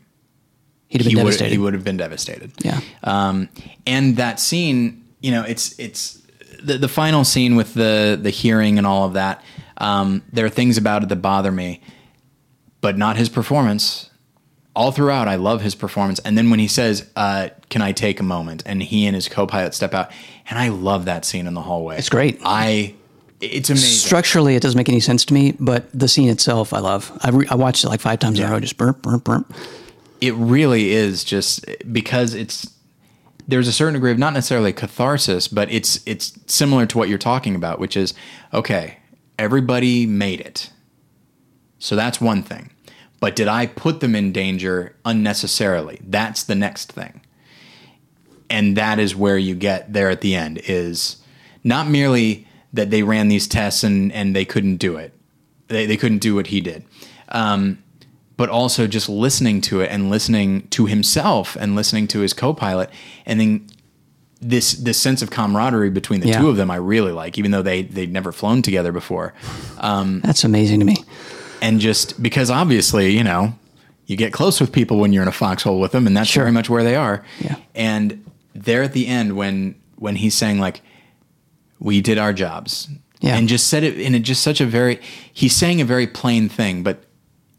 he'd have been he would devastated he would have been devastated. yeah Um, and that scene, you know, it's it's the the final scene with the the hearing and all of that. Um, there are things about it that bother me, but not his performance. All throughout, I love his performance. And then when he says, uh, "Can I take a moment?" and he and his co-pilot step out, and I love that scene in the hallway. It's great. I, it's amazing. structurally it doesn't make any sense to me but the scene itself i love i, re- I watched it like five times in a row just burp burp burp it really is just because it's there's a certain degree of not necessarily catharsis, but it's it's similar to what you're talking about, which is okay, everybody made it. So that's one thing. But did I put them in danger unnecessarily? That's the next thing. And that is where you get there at the end is not merely that they ran these tests and, and they couldn't do it. They, they couldn't do what he did. Um, but also just listening to it and listening to himself and listening to his co-pilot and then this this sense of camaraderie between the Yeah. two of them I really like even though they they'd never flown together before um, that's amazing to me and just because obviously you know you get close with people when you're in a foxhole with them and that's Sure. very much where they are Yeah. and there at the end when when he's saying like we did our jobs Yeah. and just said it in a, just such a very he's saying a very plain thing but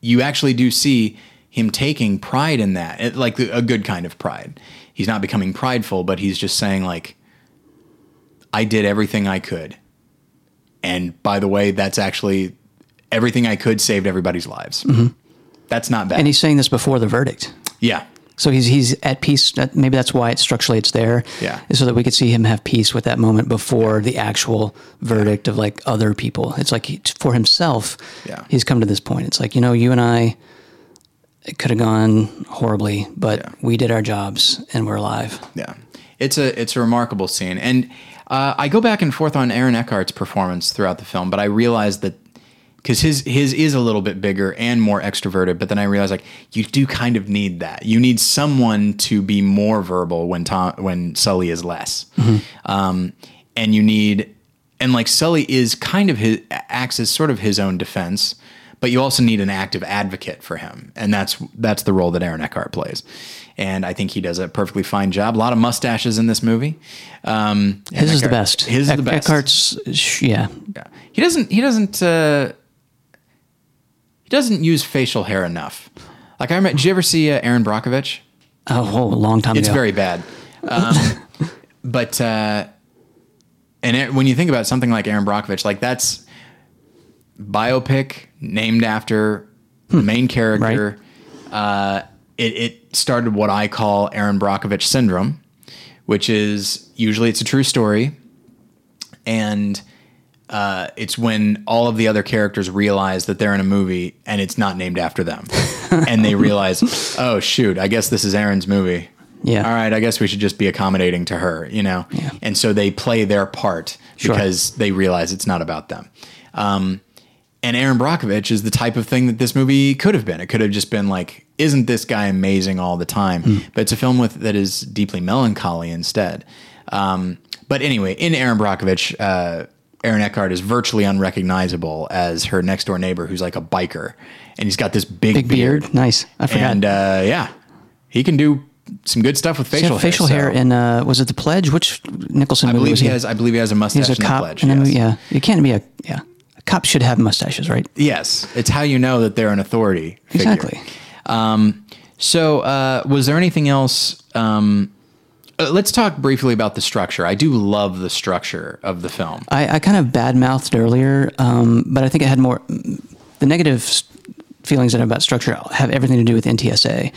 you actually do see him taking pride in that it, like a good kind of pride he's not becoming prideful but he's just saying like i did everything i could and by the way that's actually everything i could saved everybody's lives mm-hmm. That's not bad. and he's saying this before the verdict. yeah. So he's he's at peace. Maybe that's why it structurally it's there. Yeah. so that we could see him have peace with that moment before the actual verdict of like other people. It's like he, for himself. Yeah. he's come to this point. It's like you know, you and I. It could have gone horribly, but Yeah. we did our jobs and we're alive. Yeah, it's a it's a remarkable scene, and uh, I go back and forth on Aaron Eckhart's performance throughout the film, but I realized that because his his is a little bit bigger and more extroverted, but then I realized like you do kind of need that. You need someone to be more verbal when Tom when Sully is less, um, and you need and like Sully is kind of his acts as sort of his own defense, but you also need an active advocate for him, and that's that's the role that Aaron Eckhart plays, and I think he does a perfectly fine job. A lot of mustaches in this movie. Um, His is the best. His is the best. Eckhart's, yeah. Yeah. He doesn't. He doesn't. Uh, doesn't use facial hair enough. Like I remember. Did you ever see uh, Erin Brockovich? Oh, a long time ago. It's ago. very bad. Um, but uh, and it, when you think about something like Erin Brockovich, like that's biopic named after the main character. Uh, it, it started what I call Erin Brockovich syndrome, which is usually it's a true story, and uh, it's when all of the other characters realize that they're in a movie and it's not named after them, and they realize, oh shoot, I guess this is Erin's movie. Yeah. All right, I guess we should just be accommodating to her, you know. Yeah. And so they play their part Sure. because they realize it's not about them. Um, and Erin Brockovich is the type of thing that this movie could have been. It could have just been like, isn't this guy amazing all the time? Hmm. But it's a film with that is deeply melancholy instead. Um, but anyway, in Erin Brockovich, uh, Aaron Eckhart is virtually unrecognizable as her next door neighbor, who's like a biker, and he's got this big, Big beard. Nice. I forgot. and uh, yeah, he can do some good stuff with facial had facial hair. hair so- in uh, was it the pledge? Which Nicholson I movie believe was he has. I believe he has a mustache. He's a in cop the pledge. yes. movie. Yeah, you can't be a yeah. A cop should have mustaches, right? Yes, it's how you know that they're an authority. Figure. Exactly. So, uh, was there anything else? Um, let's talk briefly about the structure. I do love the structure of the film. I, I kind of bad mouthed earlier, um, but I think it had more. The negative feelings that about structure have everything to do with NTSA,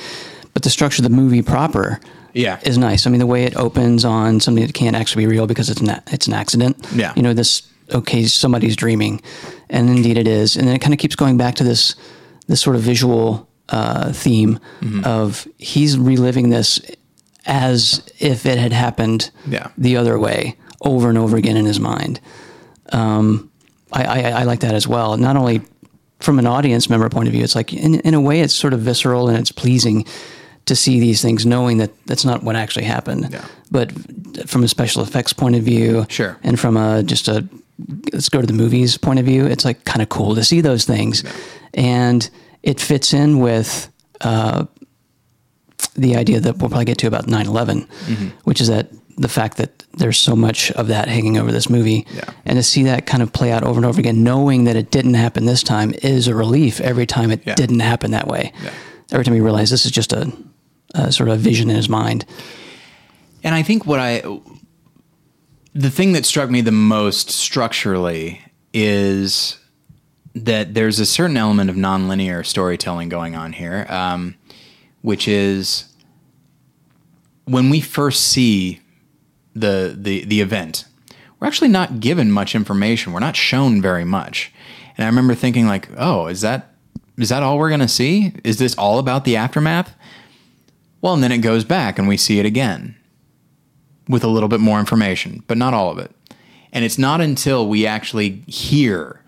but the structure of the movie proper. Yeah. is nice. I mean, the way it opens on something that can't actually be real because it's an it's an accident. Yeah. you know this. Okay, somebody's dreaming, and indeed it is, and then it kind of keeps going back to this this sort of visual uh, theme Mm-hmm. of he's reliving this as if it had happened Yeah. the other way over and over again in his mind. Um, I, I, I like that as well. Not only from an audience member point of view, it's like in, in a way it's sort of visceral and it's pleasing to see these things, knowing that that's not what actually happened. Yeah. But from a special effects point of view, Sure. and from a just a let's go to the movies point of view, it's like kind of cool to see those things, and it fits in with uh, the idea that we'll probably get to about 9-11, which is that the fact that there's so much of that hanging over this movie Yeah. and to see that kind of play out over and over again knowing that it didn't happen this time is a relief every time it Yeah. didn't happen that way Yeah. every time you realize this is just a, a sort of a vision in his mind And I think what I, the thing that struck me the most structurally is that there's a certain element of nonlinear storytelling going on here, um, which is when we first see the, the the event, we're actually not given much information. We're not shown very much. And I remember thinking like, oh, is that is that all we're gonna see? Is this all about the aftermath? Well, and then it goes back and we see it again with a little bit more information, but not all of it. And it's not until we actually hear,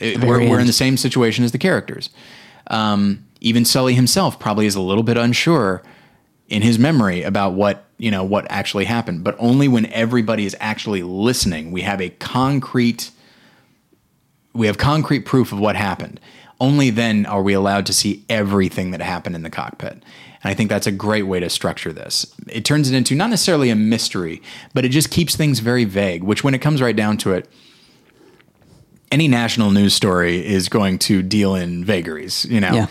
it- we're, we're in the same situation as the characters. Um, even Sully himself probably is a little bit unsure in his memory about what you know what actually happened. But only when everybody is actually listening, we have a concrete we have concrete proof of what happened. Only then are we allowed to see everything that happened in the cockpit. And I think that's a great way to structure this. It turns it into not necessarily a mystery, but it just keeps things very vague, which when it comes right down to it, any national news story is going to deal in vagaries, you know? yeah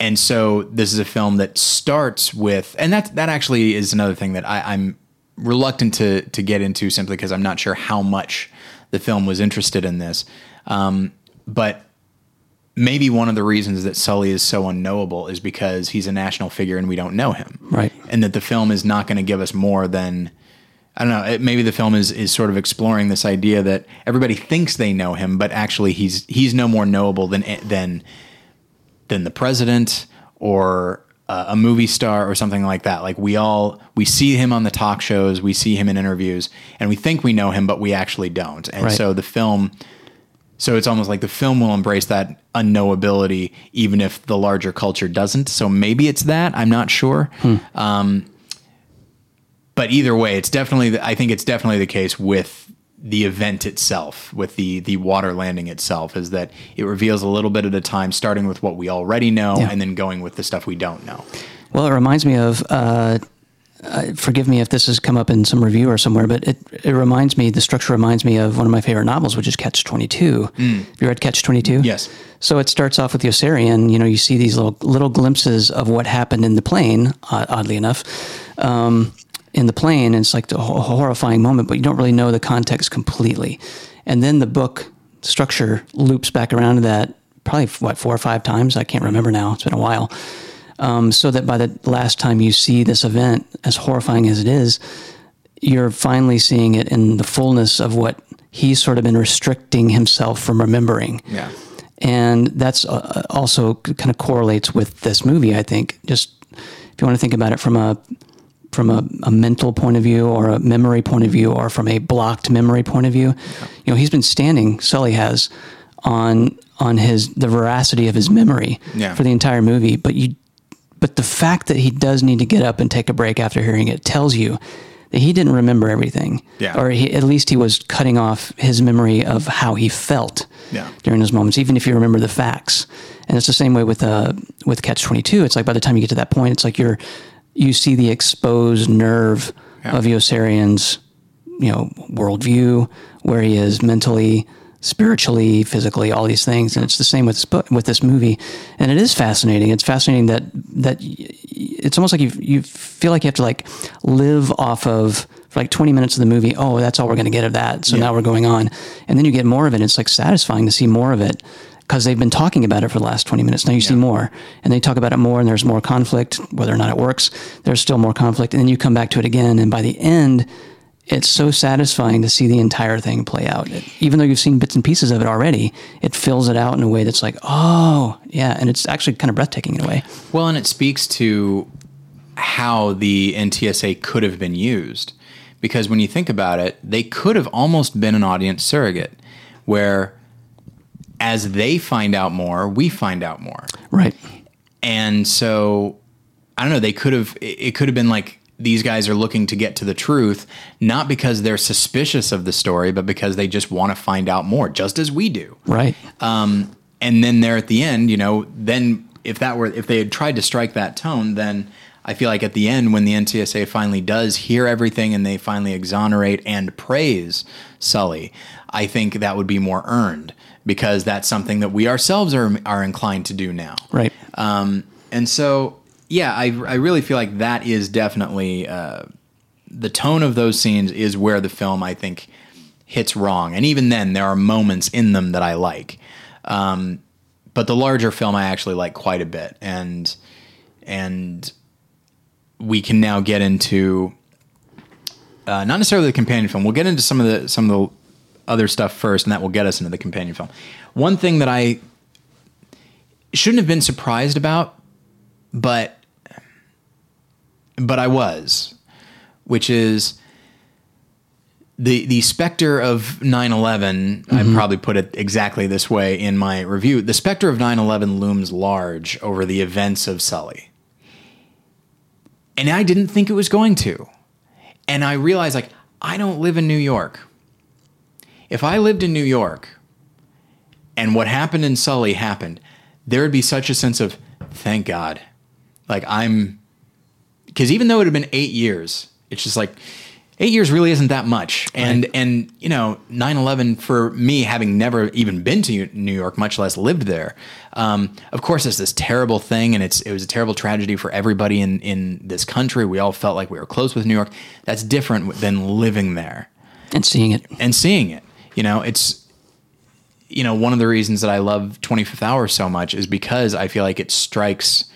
and so this is a film that starts with, and that that actually is another thing that I, I'm reluctant to to get into simply because I'm not sure how much the film was interested in this. Um, but maybe one of the reasons that Sully is so unknowable is because he's a national figure and we don't know him. Right. And that the film is not going to give us more than I don't know. It, maybe the film is is sort of exploring this idea that everybody thinks they know him, but actually he's he's no more knowable than than than the president or uh, a movie star or something like that. Like we all we see him on the talk shows, we see him in interviews, and we think we know him, but we actually don't. And Right. so the film, so it's almost like the film will embrace that unknowability, even if the larger culture doesn't. So maybe it's that. I'm not sure. Um, but either way, it's definitely. the- I think it's definitely the case with the event itself, with the the water landing itself, is that it reveals a little bit at a time, starting with what we already know, Yeah. and then going with the stuff we don't know. Well, it reminds me of. Uh, uh, forgive me if this has come up in some review or somewhere, but it, it reminds me. The structure reminds me of one of my favorite novels, which is Catch Twenty Two. Have you read Catch Twenty Two? Yes. So it starts off with the Yossarian. You know, you see these little little glimpses of what happened in the plane. Uh, oddly enough, um, in the plane, and it's like a horrifying moment, but you don't really know the context completely. And then the book structure loops back around to that probably what four or five times. I can't remember now. It's been a while. Um, so that by the last time you see this event, as horrifying as it is, you're finally seeing it in the fullness of what he's sort of been restricting himself from remembering. Yeah. And that's uh, also kind of correlates with this movie, I think. Just if you want to think about it from a from a, a mental point of view or a memory point of view or from a blocked memory point of view, you know, he's been standing, Sully has, on on his the veracity of his memory Yeah. for the entire movie. But you but the fact that he does need to get up and take a break after hearing it tells you that he didn't remember everything. Yeah. Or he, at least he was cutting off his memory of how he felt Yeah. during those moments, even if you remember the facts. And it's the same way with uh, with Catch Twenty Two. It's like by the time you get to that point, it's like you're you see the exposed nerve Yeah. of Yossarian's you know worldview, where he is mentally, spiritually, physically, all these things. And it's the same with this book, with this movie. And it is fascinating. It's fascinating that that it's almost like you you feel like you have to like live off of for like 20 minutes of the movie. Oh, that's all we're going to get of that. So now we're going on, and then you get more of it. It's like satisfying to see more of it because they've been talking about it for the last 20 minutes. Now you see more, and they talk about it more, and there's more conflict. Whether or not it works, there's still more conflict, and then you come back to it again, and by the end, it's so satisfying to see the entire thing play out. It- even though you've seen bits and pieces of it already, it fills it out in a way that's like, oh, yeah, and it's actually kind of breathtaking in a way. Well, and it speaks to how the NTSA could have been used. Because when you think about it, they could have almost been an audience surrogate where as they find out more, we find out more. Right. And so I don't know, they could have it could have been like these guys are looking to get to the truth, not because they're suspicious of the story, but because they just want to find out more, just as we do Right. Um, and then there at the end, you know, then if that were if they had tried to strike that tone, then I feel like at the end when the NTSA finally does hear everything and they finally exonerate and praise Sully, I think that would be more earned because that's something that we ourselves are are inclined to do now. right. Um, and so, yeah, I, I really feel like that is definitely uh, the tone of those scenes is where the film I think hits wrong. And even then, there are moments in them that I like. Um, but the larger film I actually like quite a bit, and and we can now get into uh, not necessarily the companion film. We'll get into some of the some of the other stuff first, and that will get us into the companion film. One thing that I shouldn't have been surprised about, but but I was, which is the the specter of 9/11. I mm-hmm. probably put it exactly this way in my review. The specter of 9/11 looms large over the events of Sully, and I didn't think it was going to. And I realized like I don't live in New York. If I lived in New York, and what happened in Sully happened, there would be such a sense of thank God. Like I'm because even though it had been eight years, it's just like eight years really isn't that much. And and you know, 9-11 for me, having never even been to New York, much less lived there, um, of course, it's this terrible thing, and it's it was a terrible tragedy for everybody in in this country. We all felt like we were close with New York. That's different than living there And seeing it. and seeing it. You know, it's you know, one of the reasons that I love 25th Hour so much is because I feel like it strikes.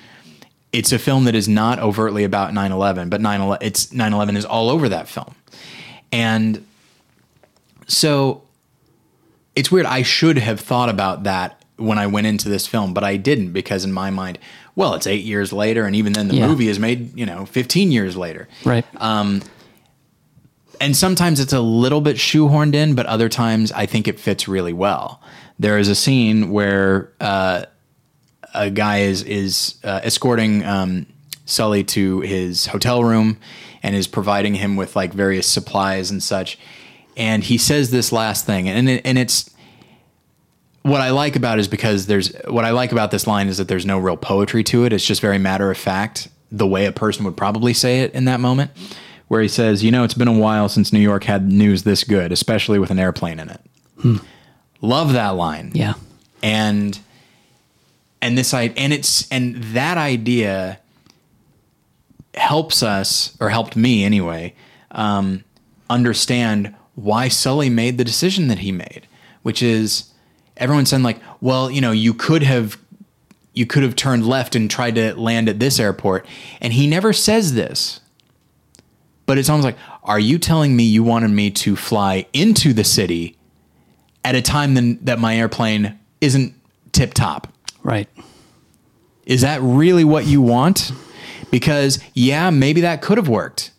It's a film that is not overtly about 9/11, but 9/11 it's 9/11 is all over that film, and so it's weird. I should have thought about that when I went into this film, but I didn't because in my mind, well, it's eight years later, and even then, the Yeah. movie is made, you know, 15 years later Right. Um, and sometimes it's a little bit shoehorned in, but other times I think it fits really well. There is a scene where uh, a guy is is uh, escorting um, Sully to his hotel room and is providing him with like various supplies and such. And he says this last thing, and it, and it's what I like about is because there's what I like about this line is that there's no real poetry to it. It's just very matter of fact, the way a person would probably say it in that moment, where he says, "You know, it's been a while since New York had news this good, especially with an airplane in it." Love that line yeah. and and this i and it's and that idea helps us or helped me anyway um, understand why sully made the decision that he made which is everyone's saying like well you know you could have you could have turned left and tried to land at this airport and he never says this but it's almost like are you telling me you wanted me to fly into the city at a time then that my airplane isn't tip top. Right. Is that really what you want? Because yeah, maybe that could have worked.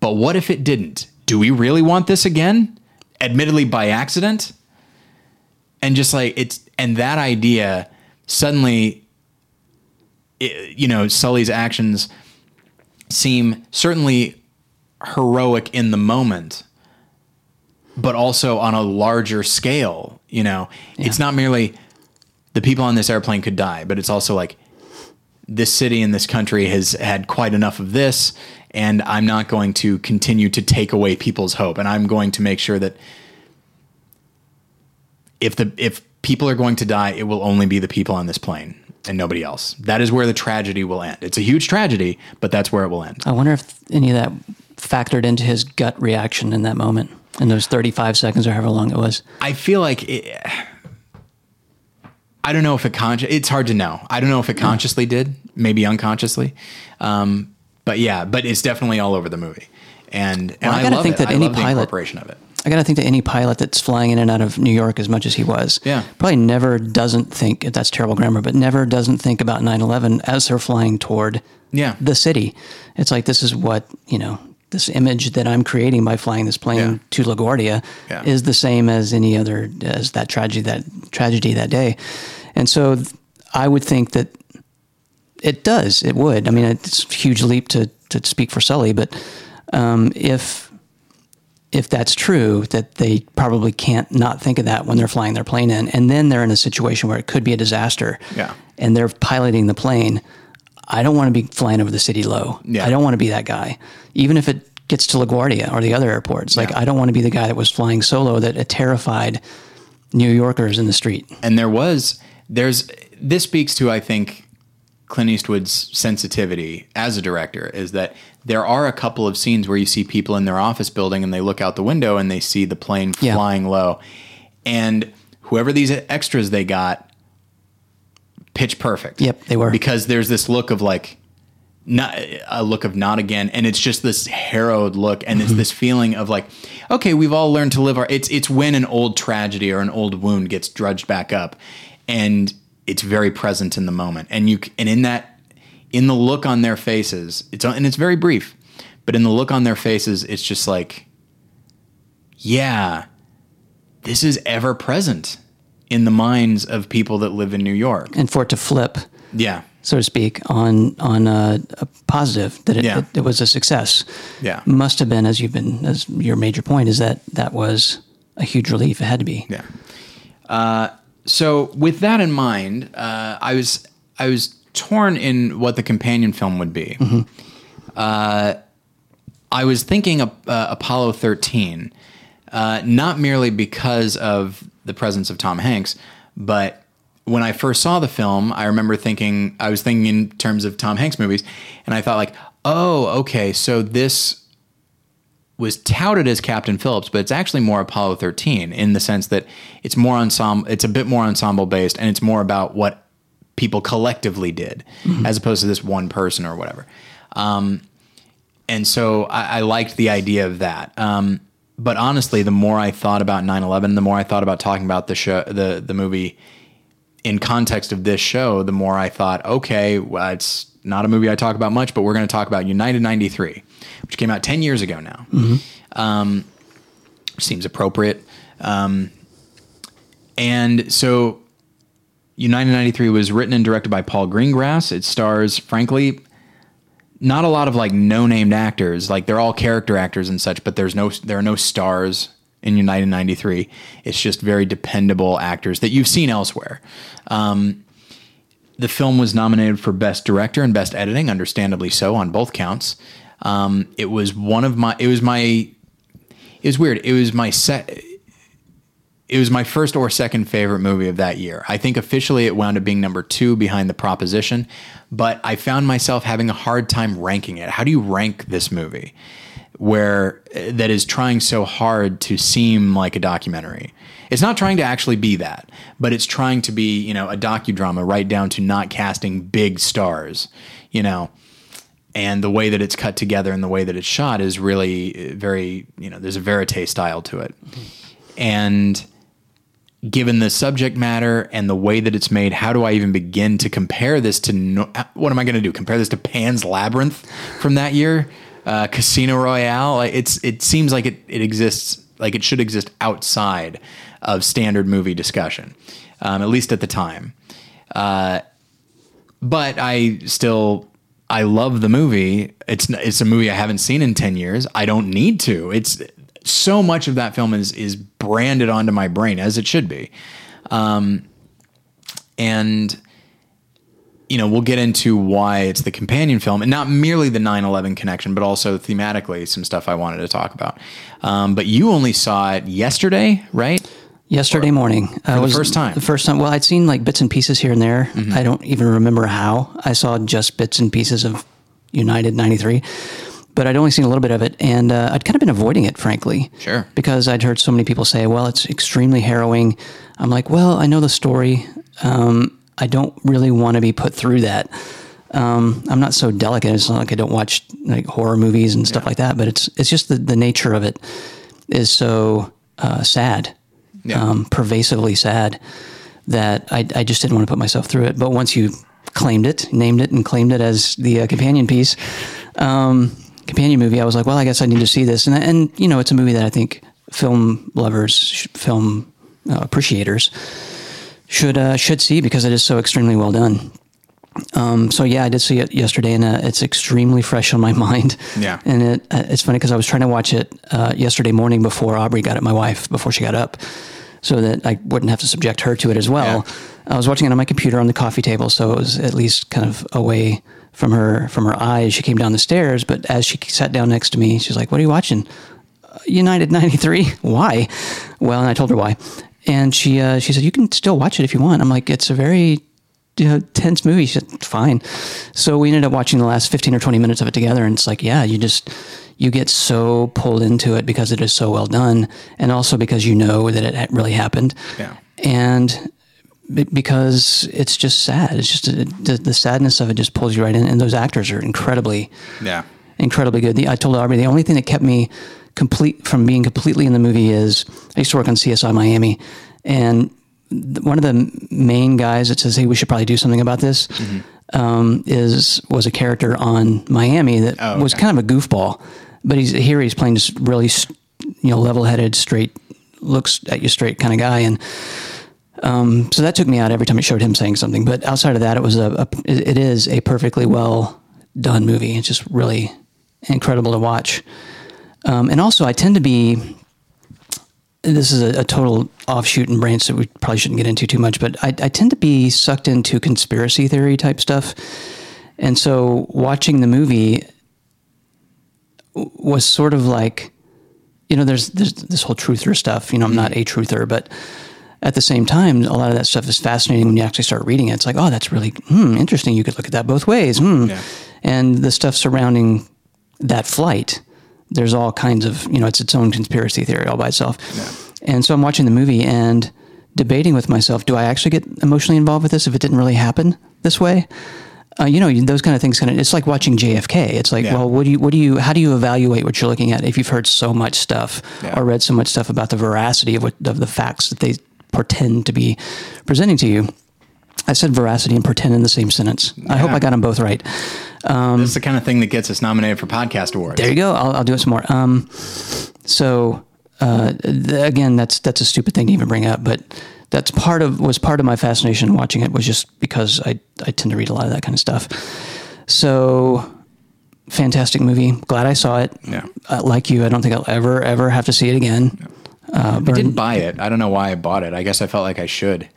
But what if it didn't? Do we really want this again? Admittedly by accident? And just like it's and that idea suddenly it, you know, Sully's actions seem certainly heroic in the moment but also on a larger scale. You know, it's not merely the people on this airplane could die, but it's also like this city and this country has had quite enough of this, and I'm not going to continue to take away people's hope, and I'm going to make sure that if the if people are going to die, it will only be the people on this plane and nobody else. That is where the tragedy will end. It's a huge tragedy, but that's where it will end. I wonder if any of that factored into his gut reaction in that moment, in those 35 seconds or however long it was. I feel like it, I don't know if it con- it's hard to know. I don't know if it consciously did, maybe unconsciously. Um, but yeah, but it's definitely all over the movie. And, and Well, I I, gotta think it. that I any pilot- of it. I got to think that any pilot that's flying in and out of New York as much as he was, Yeah. probably never doesn't think that's terrible grammar, but never doesn't think about 9/11 as they're flying toward Yeah. the city. It's like this is what you know. This image that I'm creating by flying this plane Yeah. to LaGuardia Yeah. is the same as any other as that tragedy that tragedy that day, and so I would think that it does. It would. I mean, it's a huge leap to to speak for Sully, but um, if if that's true, that they probably can't not think of that when they're flying their plane in, and then they're in a situation where it could be a disaster. Yeah. And they're piloting the plane. I don't want to be flying over the city low. Yeah. I don't want to be that guy, even if it gets to LaGuardia or the other airports. Like Yeah. I don't want to be the guy that was flying solo that terrified New Yorkers in the street. and there was there's this speaks to I think Clint Eastwood's sensitivity as a director is that there are a couple of scenes where you see people in their office building and they look out the window and they see the plane Yeah. flying low and whoever these extras they got pitch perfect Yep, they were. because there's this look of like not a look of not again and it's just this harrowed look and Mm-hmm. it's this feeling of like okay we've all learned to live our it's it's when an old tragedy or an old wound gets drudged back up and it's very present in the moment and you and in that in the look on their faces it's and it's very brief but in the look on their faces it's just like yeah this is ever present in the minds of people that live in New York And for it to flip, yeah so to speak, on on a, a positive that it, Yeah. it, it was a success. Yeah. must have been as you've been as your major point is that that was a huge relief. It had to be. Yeah. Uh, so with that in mind, uh, I was I was torn in what the companion film would be. Uh, I was thinking of uh, Apollo 13, uh, not merely because of the presence of Tom Hanks, but when I first saw the film, I remember thinking I was thinking in terms of Tom Hanks movies, and I thought like, oh, okay, so this was touted as Captain Phillips, but it's actually more Apollo 13 in the sense that it's more ensemble, it's a bit more ensemble based, and it's more about what people collectively did as opposed to this one person or whatever. Um, and so I, I liked the idea of that. Um, but honestly, the more I thought about 9/11, the more I thought about talking about the show, the the movie in context of this show, the more I thought, okay, well, it's not a movie I talk about much, but we're going to talk about United 93, which came out 10 years ago now. Um, seems appropriate. Um, and so United 93 was written and directed by Paul Greengrass. It stars, frankly, not a lot of like no-named actors. Like they're all character actors and such, but there's no there are no stars in United 93. It's just very dependable actors that you've seen elsewhere. Um, the film was nominated for Best Director and Best Editing, understandably so on both counts. Um, it was one of my. It was my. It was weird. It was my set. It was my first or second favorite movie of that year. I think officially it wound up being number two behind The Proposition, but I found myself having a hard time ranking it. How do you rank this movie, where eh, that is trying so hard to seem like a documentary? It's not trying to actually be that, but it's trying to be, you know, a docudrama right down to not casting big stars, you know. And the way that it's cut together and the way that it's shot is really eh, very, you know, there's a verite style to it. And given the subject matter and the way that it's made, how do I even begin to compare this to no, what am I going to do? Compare this to Pan's Labyrinth from that year, uh, Casino Royale? It's it seems like it it exists like it should exist outside of standard movie discussion, um, at least at the time. Uh, but I still I love the movie. It's it's a movie I haven't seen in ten years. I don't need to. It's so much of that film is is branded onto my brain as it should be, um, and you know we'll get into why it's the companion film and not merely the 9-11 connection but also thematically some stuff i wanted to talk about um, but you only saw it yesterday right Yesterday morning, uh, the first time? Mm-hmm. The first time. Well, I'd seen like bits and pieces here and there. I don't even remember how. I saw just bits and pieces of United '93, but I'd only seen a little bit of it, and uh, I'd kind of been avoiding it, frankly. Sure. Because I'd heard so many people say, "Well, it's extremely harrowing." I'm like, "Well, I know the story. Um, I don't really want to be put through that." Um, I'm not so delicate. It's not like I don't watch like horror movies and stuff like that, but it's it's just the, the nature of it is so uh, sad, Yeah. um, pervasively sad that I, I just didn't want to put myself through it. But once you claimed it, named it, and claimed it as the uh, companion piece, um, companion movie, I was like, well, I guess I need to see this. And and you know, it's a movie that I think film lovers, film uh, appreciators should uh, should see because it is so extremely well done. Um, so yeah, I did see it yesterday, and uh, it's extremely fresh on my mind. Yeah. and it uh, it's funny because I was trying to watch it uh, yesterday morning before Aubrey got it, my wife, before she got up, so that I wouldn't have to subject her to it as well. I was watching it on my computer on the coffee table, so it was at least kind of away from her from her eyes. She came down the stairs, but as she sat down next to me, she's like, "What are you watching?" United 93. Why? Well, and I told her why. And she uh, she said, You can still watch it if you want. I'm like, It's a very you know, tense movie. She said, Fine. So we ended up watching the last 15 or 20 minutes of it together. And it's like, yeah, you just, you get so pulled into it because it is so well done. And also because you know that it really happened. Yeah. And because it's just sad. It's just the, the sadness of it just pulls you right in. And those actors are incredibly yeah incredibly good. The, I told Aubrey the only thing that kept me complete from being completely in the movie is I used to work on CSI Miami, and one of the main guys that says, "Hey, we should probably do something about this," um, is was a character on Miami that Oh, was kind of a goofball, but he's here. He's playing this really, you know, level-headed, straight, looks at you straight kind of guy, and um, so that took me out every time it showed him saying something. But outside of that, it was a, a it is a perfectly well done movie. It's just really incredible to watch. Um, and also, I tend to be. This is a, a total offshoot and branch that we probably shouldn't get into too much, but I, I tend to be sucked into conspiracy theory type stuff. And so, watching the movie was sort of like, you know, there's, there's this whole truther stuff. You know, I'm not a truther, but at the same time, a lot of that stuff is fascinating when you actually start reading it. It's like, oh, that's really hmm, interesting. You could look at that both ways. Hmm. Yeah. And the stuff surrounding that flight there's all kinds of you know it's its own conspiracy theory all by itself. And so I'm watching the movie and debating with myself: Do I actually get emotionally involved with this if it didn't really happen this way? Uh, you know, those kind of things. Kind of, it's like watching JFK. It's like, Yeah. well, what do you, what do you, how do you evaluate what you're looking at if you've heard so much stuff Yeah. or read so much stuff about the veracity of what of the facts that they pretend to be presenting to you? I said veracity and pretend in the same sentence. I hope I got them both right. this is the kind of thing that gets us nominated for podcast awards. There you go. I'll, I'll do it some more. Um, so uh, th- again, that's that's a stupid thing to even bring up, but that's part of was part of my fascination watching it was just because I I tend to read a lot of that kind of stuff. So fantastic movie. Glad I saw it. Yeah. Uh, like you, I don't think I'll ever ever have to see it again. Uh, I didn't buy it. I don't know why I bought it. I guess I felt like I should.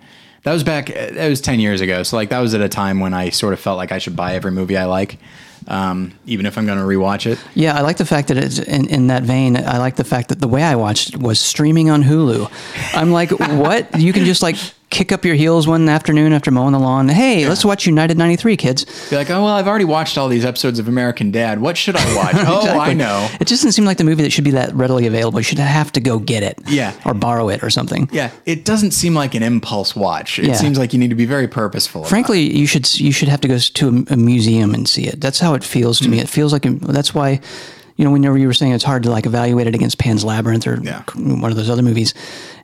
That was back. That was ten years ago. So like that was at a time when I sort of felt like I should buy every movie I like, um, even if I'm going to rewatch it. Yeah, I like the fact that it's in, in that vein. I like the fact that the way I watched it was streaming on Hulu. I'm like, what? You can just like kick up your heels one afternoon after mowing the lawn. Hey, let's watch United 93, kids. Be like, oh well, I've already watched all these episodes of American Dad. What should I watch? oh, I know. It just doesn't seem like the movie that should be that readily available. You should have to go get it. Yeah. Or borrow it or something. Yeah, it doesn't seem like an impulse watch. It Yeah. seems like you need to be very purposeful. Frankly, you should you should have to go to a, a museum and see it. That's how it feels to me. Mm. It feels like that's why, you know, whenever you were saying it's hard to like evaluate it against Pan's Labyrinth or Yeah. one of those other movies,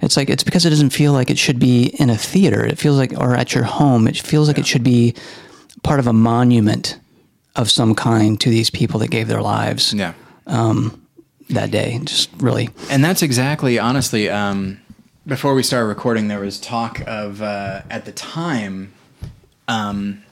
it's like it's because it doesn't feel like it should be in a theater. It feels like or at your home. It feels like it should be part of a monument of some kind to these people that gave their lives. Yeah. that day. Just really, And that's exactly, honestly, um, before we started recording, there was talk of, uh, at the time, um,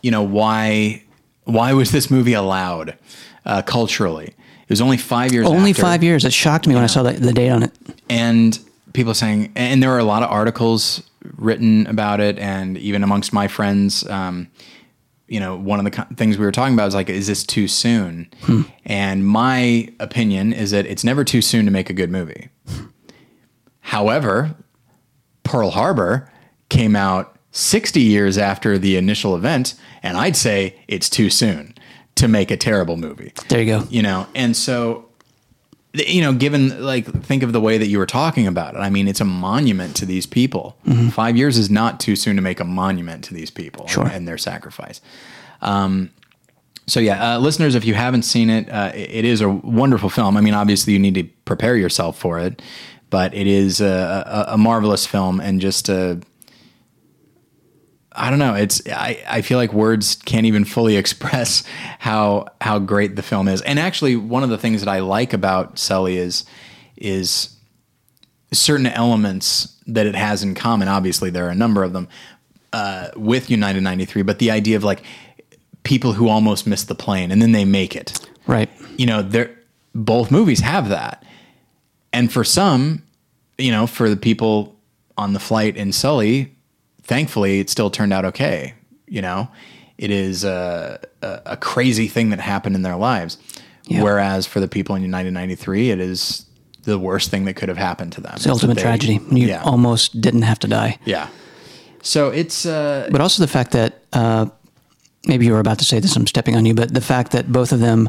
you know, why, why was this movie allowed uh, culturally? It was only five years only after. five years. It shocked me when I saw the, the date on it. and people saying, and there were a lot of articles written about it, and even amongst my friends, um, you know, one of the co- things we were talking about is like, is this too soon? And my opinion is that it's never too soon to make a good movie. However, Pearl Harbor came out 60 years after the initial event, and I'd say it's too soon to make a terrible movie. There you go. you know and so you know given like think of the way that you were talking about it. I mean it's a monument to these people. Five years is not too soon to make a monument to these people Sure. and their sacrifice. Um, so yeah uh, listeners if you haven't seen it uh, it is a wonderful film. I mean obviously you need to prepare yourself for it but it is a, a, a marvelous film and just uh, I don't know. It's I, I feel like words can't even fully express how how great the film is. And actually, one of the things that I like about Sully is is certain elements that it has in common. Obviously, there are a number of them uh, with United '93, but the idea of like people who almost miss the plane and then they make it. Right. You know, they're both movies have that. And for some, you know, for the people on the flight in Sully, thankfully it still turned out okay. You know, it is a, a, a crazy thing that happened in their lives. Yeah. Whereas for the people in United 93, it is the worst thing that could have happened to them. It's the ultimate tragedy. You yeah. almost didn't have to die. yeah. So it's, uh, But also the fact that uh, maybe you were about to say this, I'm stepping on you, but the fact that both of them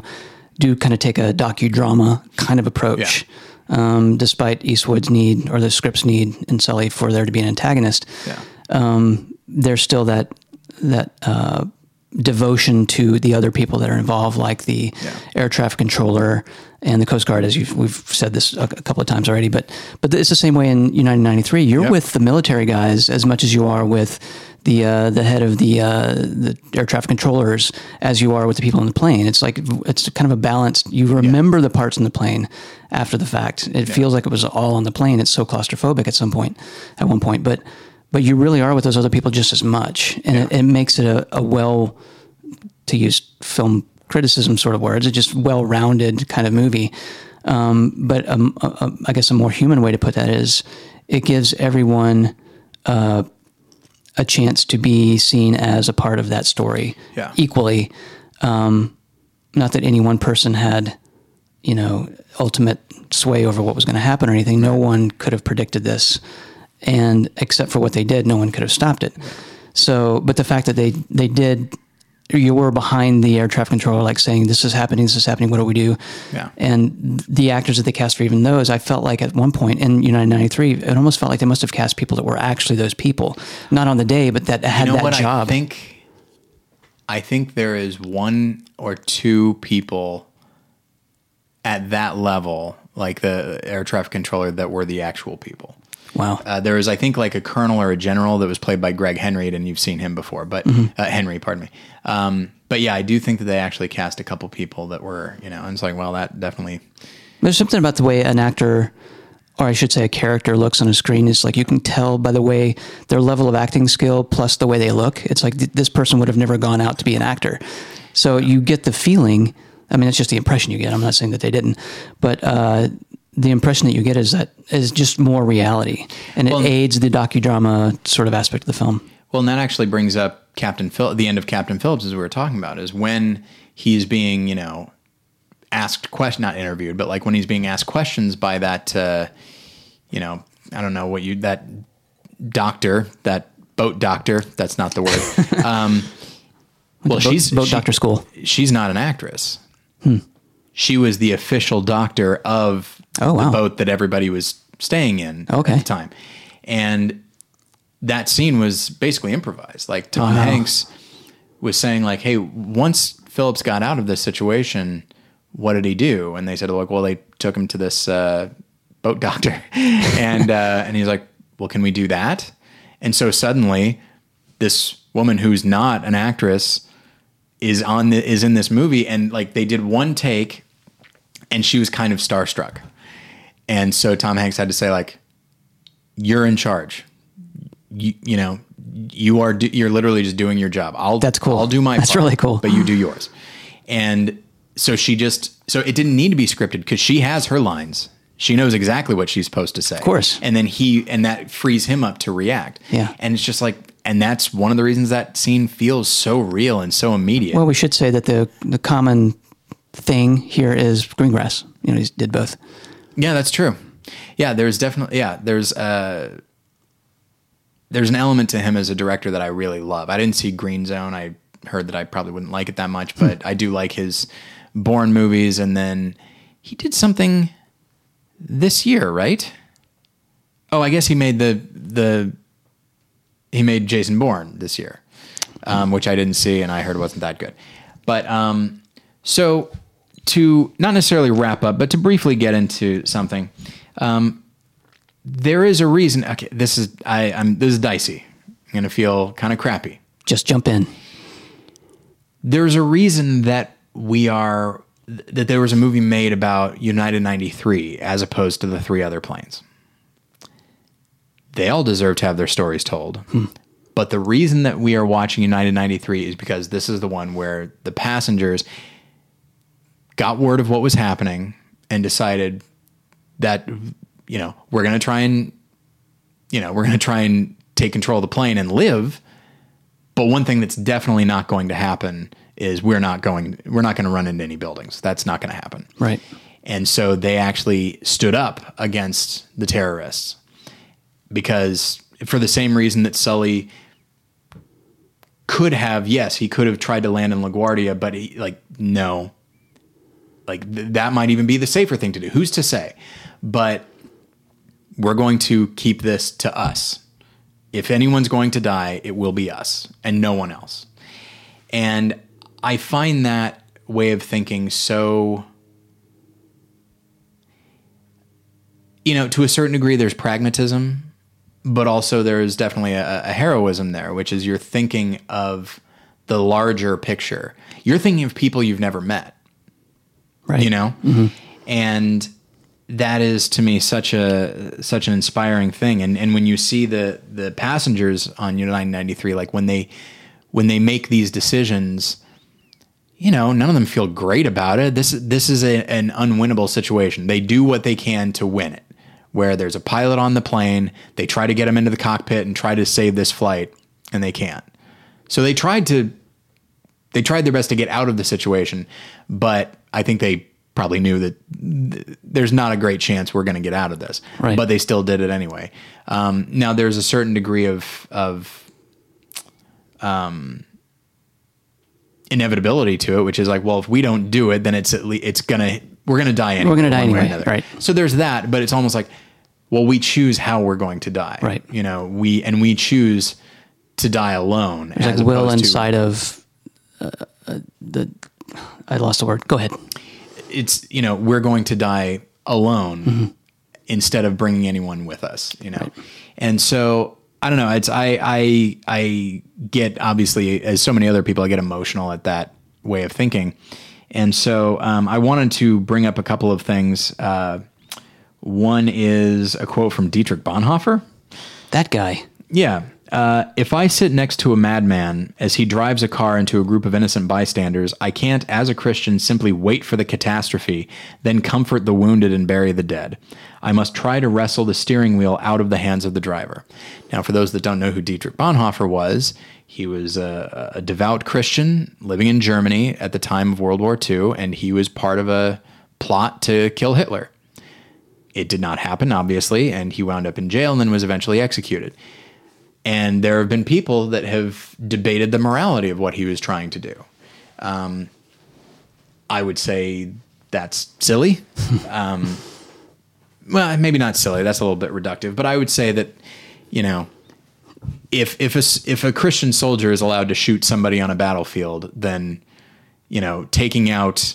do kind of take a docudrama kind of approach, um, despite Eastwood's need or the script's need in Sully for there to be an antagonist. Yeah. Um, there's still that that uh, devotion to the other people that are involved, like the Yeah. air traffic controller and the Coast Guard, as you've, we've said this a, a couple of times already. But but it's the same way in United '93. You're Yep. with the military guys as much as you are with the uh, the head of the uh, the air traffic controllers, as you are with the people in the plane. It's like it's kind of a balance. You remember the parts in the plane after the fact. It feels like it was all on the plane. It's so claustrophobic at some point, at one point, but. But you really are with those other people just as much, and it, it makes it a, a well to use film criticism sort of words, a just well-rounded kind of movie. Um, but um, I guess a more human way to put that is it gives everyone uh, a chance to be seen as a part of that story Yeah. equally. Um, not that any one person had, you know, ultimate sway over what was going to happen or anything. No one could have predicted this, and except for what they did, no one could have stopped it. So, but the fact that they they did you were behind the air traffic controller, like saying, "This is happening. This is happening. What do we do?" Yeah. And the actors that they cast for even those, I felt like at one point in United '93, it almost felt like they must have cast people that were actually those people, not on the day, but that had you know that what job. I think? I think there is one or two people at that level, like the air traffic controller, that were the actual people. Wow. Uh, there was, I think, like a colonel or a general that was played by Gregg Henry, and you've seen him before, but Mm-hmm. uh, Henry, pardon me. Um, but yeah, I do think that they actually cast a couple people that were, you know, and it's like, well, that definitely. There's something about the way an actor, or I should say a character, looks on a screen. It's like you can tell by the way their level of acting skill plus the way they look. It's like th- this person would have never gone out to be an actor. So you get the feeling. I mean, it's just the impression you get. I'm not saying that they didn't, but uh, the impression that you get is that is just more reality, and it Well- aids the docudrama sort of aspect of the film. Well, and that actually brings up Captain Phil. The end of Captain Phillips, as we were talking about, is when he's being, you know, asked question, not interviewed, but like when he's being asked questions by that, uh, you know, I don't know what you that doctor, that boat doctor. That's not the word. Um, well, Boat- she's boat she- doctor school. She's not an actress. Hmm. She was the official doctor of Oh, wow. the boat that everybody was staying in Okay. at the time, and that scene was basically improvised. Like Tom Wow. Hanks was saying, like, "Hey, once Phillips got out of this situation, what did he do?" And they said, "Like, well, they took him to this uh, boat doctor," and uh, and he's like, "Well, can we do that?" And so suddenly, this woman who's not an actress is on the, is in this movie, and like they did one take, and she was kind of starstruck, and so Tom Hanks had to say, like, "You're in charge." you, you know, you are do, you're literally just doing your job. I'll That's cool. I'll do my That's part, really cool. But you do yours. And so she just so it didn't need to be scripted because she has her lines. She knows exactly what she's supposed to say. Of course. And then he and that frees him up to react. Yeah. And it's just like and that's one of the reasons that scene feels so real and so immediate. Well, we should say that the the common thing here is Greengrass. You know, he did both. Yeah, that's true. Yeah, there's definitely yeah, there's uh there's an element to him as a director that I really love. I didn't see Green Zone. I heard that I probably wouldn't like it that much, but I do like his Bourne movies and then he did something this year, right? Oh, I guess he made the the he made Jason Bourne this year. Um, which I didn't see and I heard wasn't that good. But um so to not necessarily wrap up, but to briefly get into something, um, there is a reason. Okay, this is I, I'm this is dicey. I'm gonna feel kind of crappy. Just jump in. There's a reason that we are that there was a movie made about United 93 as opposed to the three other planes. They all deserve to have their stories told. But the reason that we are watching United 93 is because this is the one where the passengers got word of what was happening and decided that you know we're going to try and you know we're going to try and take control of the plane and live but one thing that's definitely not going to happen is we're not going we're not going to run into any buildings that's not going to happen Right. and so they actually stood up against the terrorists because for the same reason that Sully could have, yes, he could have tried to land in LaGuardia, but he like no. Like th- that might even be the safer thing to do. Who's to say? But we're going to keep this to us. If anyone's going to die, it will be us and no one else. And I find that way of thinking so you know, to a certain degree, there's pragmatism, but also there's definitely a, a heroism there, which is you're thinking of the larger picture. You're thinking of people you've never met, Right. you know, mm-hmm. and that is to me such a such an inspiring thing. And and when you see the the passengers on United 93, like when they when they make these decisions, you know, none of them feel great about it. This this is a, an unwinnable situation. They do what they can to win it. Where there's a pilot on the plane, they try to get him into the cockpit and try to save this flight, and they can't. So they tried to they tried their best to get out of the situation, but I think they probably knew that th- there's not a great chance we're going to get out of this. Right. But they still did it anyway. Um, now there's a certain degree of of inevitability to it, which is like, well, if we don't do it, then it's at least it's gonna we're gonna die anyway. We're gonna die one way or anyway, another. right. So there's that, but it's almost like, well, we choose how we're going to die, Right. You know, we and we choose to die alone. There's like will opposed to- inside of uh, uh, the. I lost the word. Go ahead. it's you know we're going to die alone Mm-hmm. instead of bringing anyone with us you know and so i don't know it's i i i get obviously as so many other people i get emotional at that way of thinking and so um, i wanted to bring up a couple of things uh, one is a quote from dietrich bonhoeffer That guy. yeah. Uh, if I sit next to a madman as he drives a car into a group of innocent bystanders, I can't, as a Christian, simply wait for the catastrophe, then comfort the wounded and bury the dead. I must try to wrestle the steering wheel out of the hands of the driver. Now, for those that don't know who Dietrich Bonhoeffer was, he was a, a devout Christian living in Germany at the time of World War II, and he was part of a plot to kill Hitler. It did not happen, obviously, and he wound up in jail and then was eventually executed. And there have been people that have debated the morality of what he was trying to do. Um, I would say that's silly. um, well, maybe not silly. That's a little bit reductive, but I would say that, you know, if if a if a Christian soldier is allowed to shoot somebody on a battlefield, then you know, taking out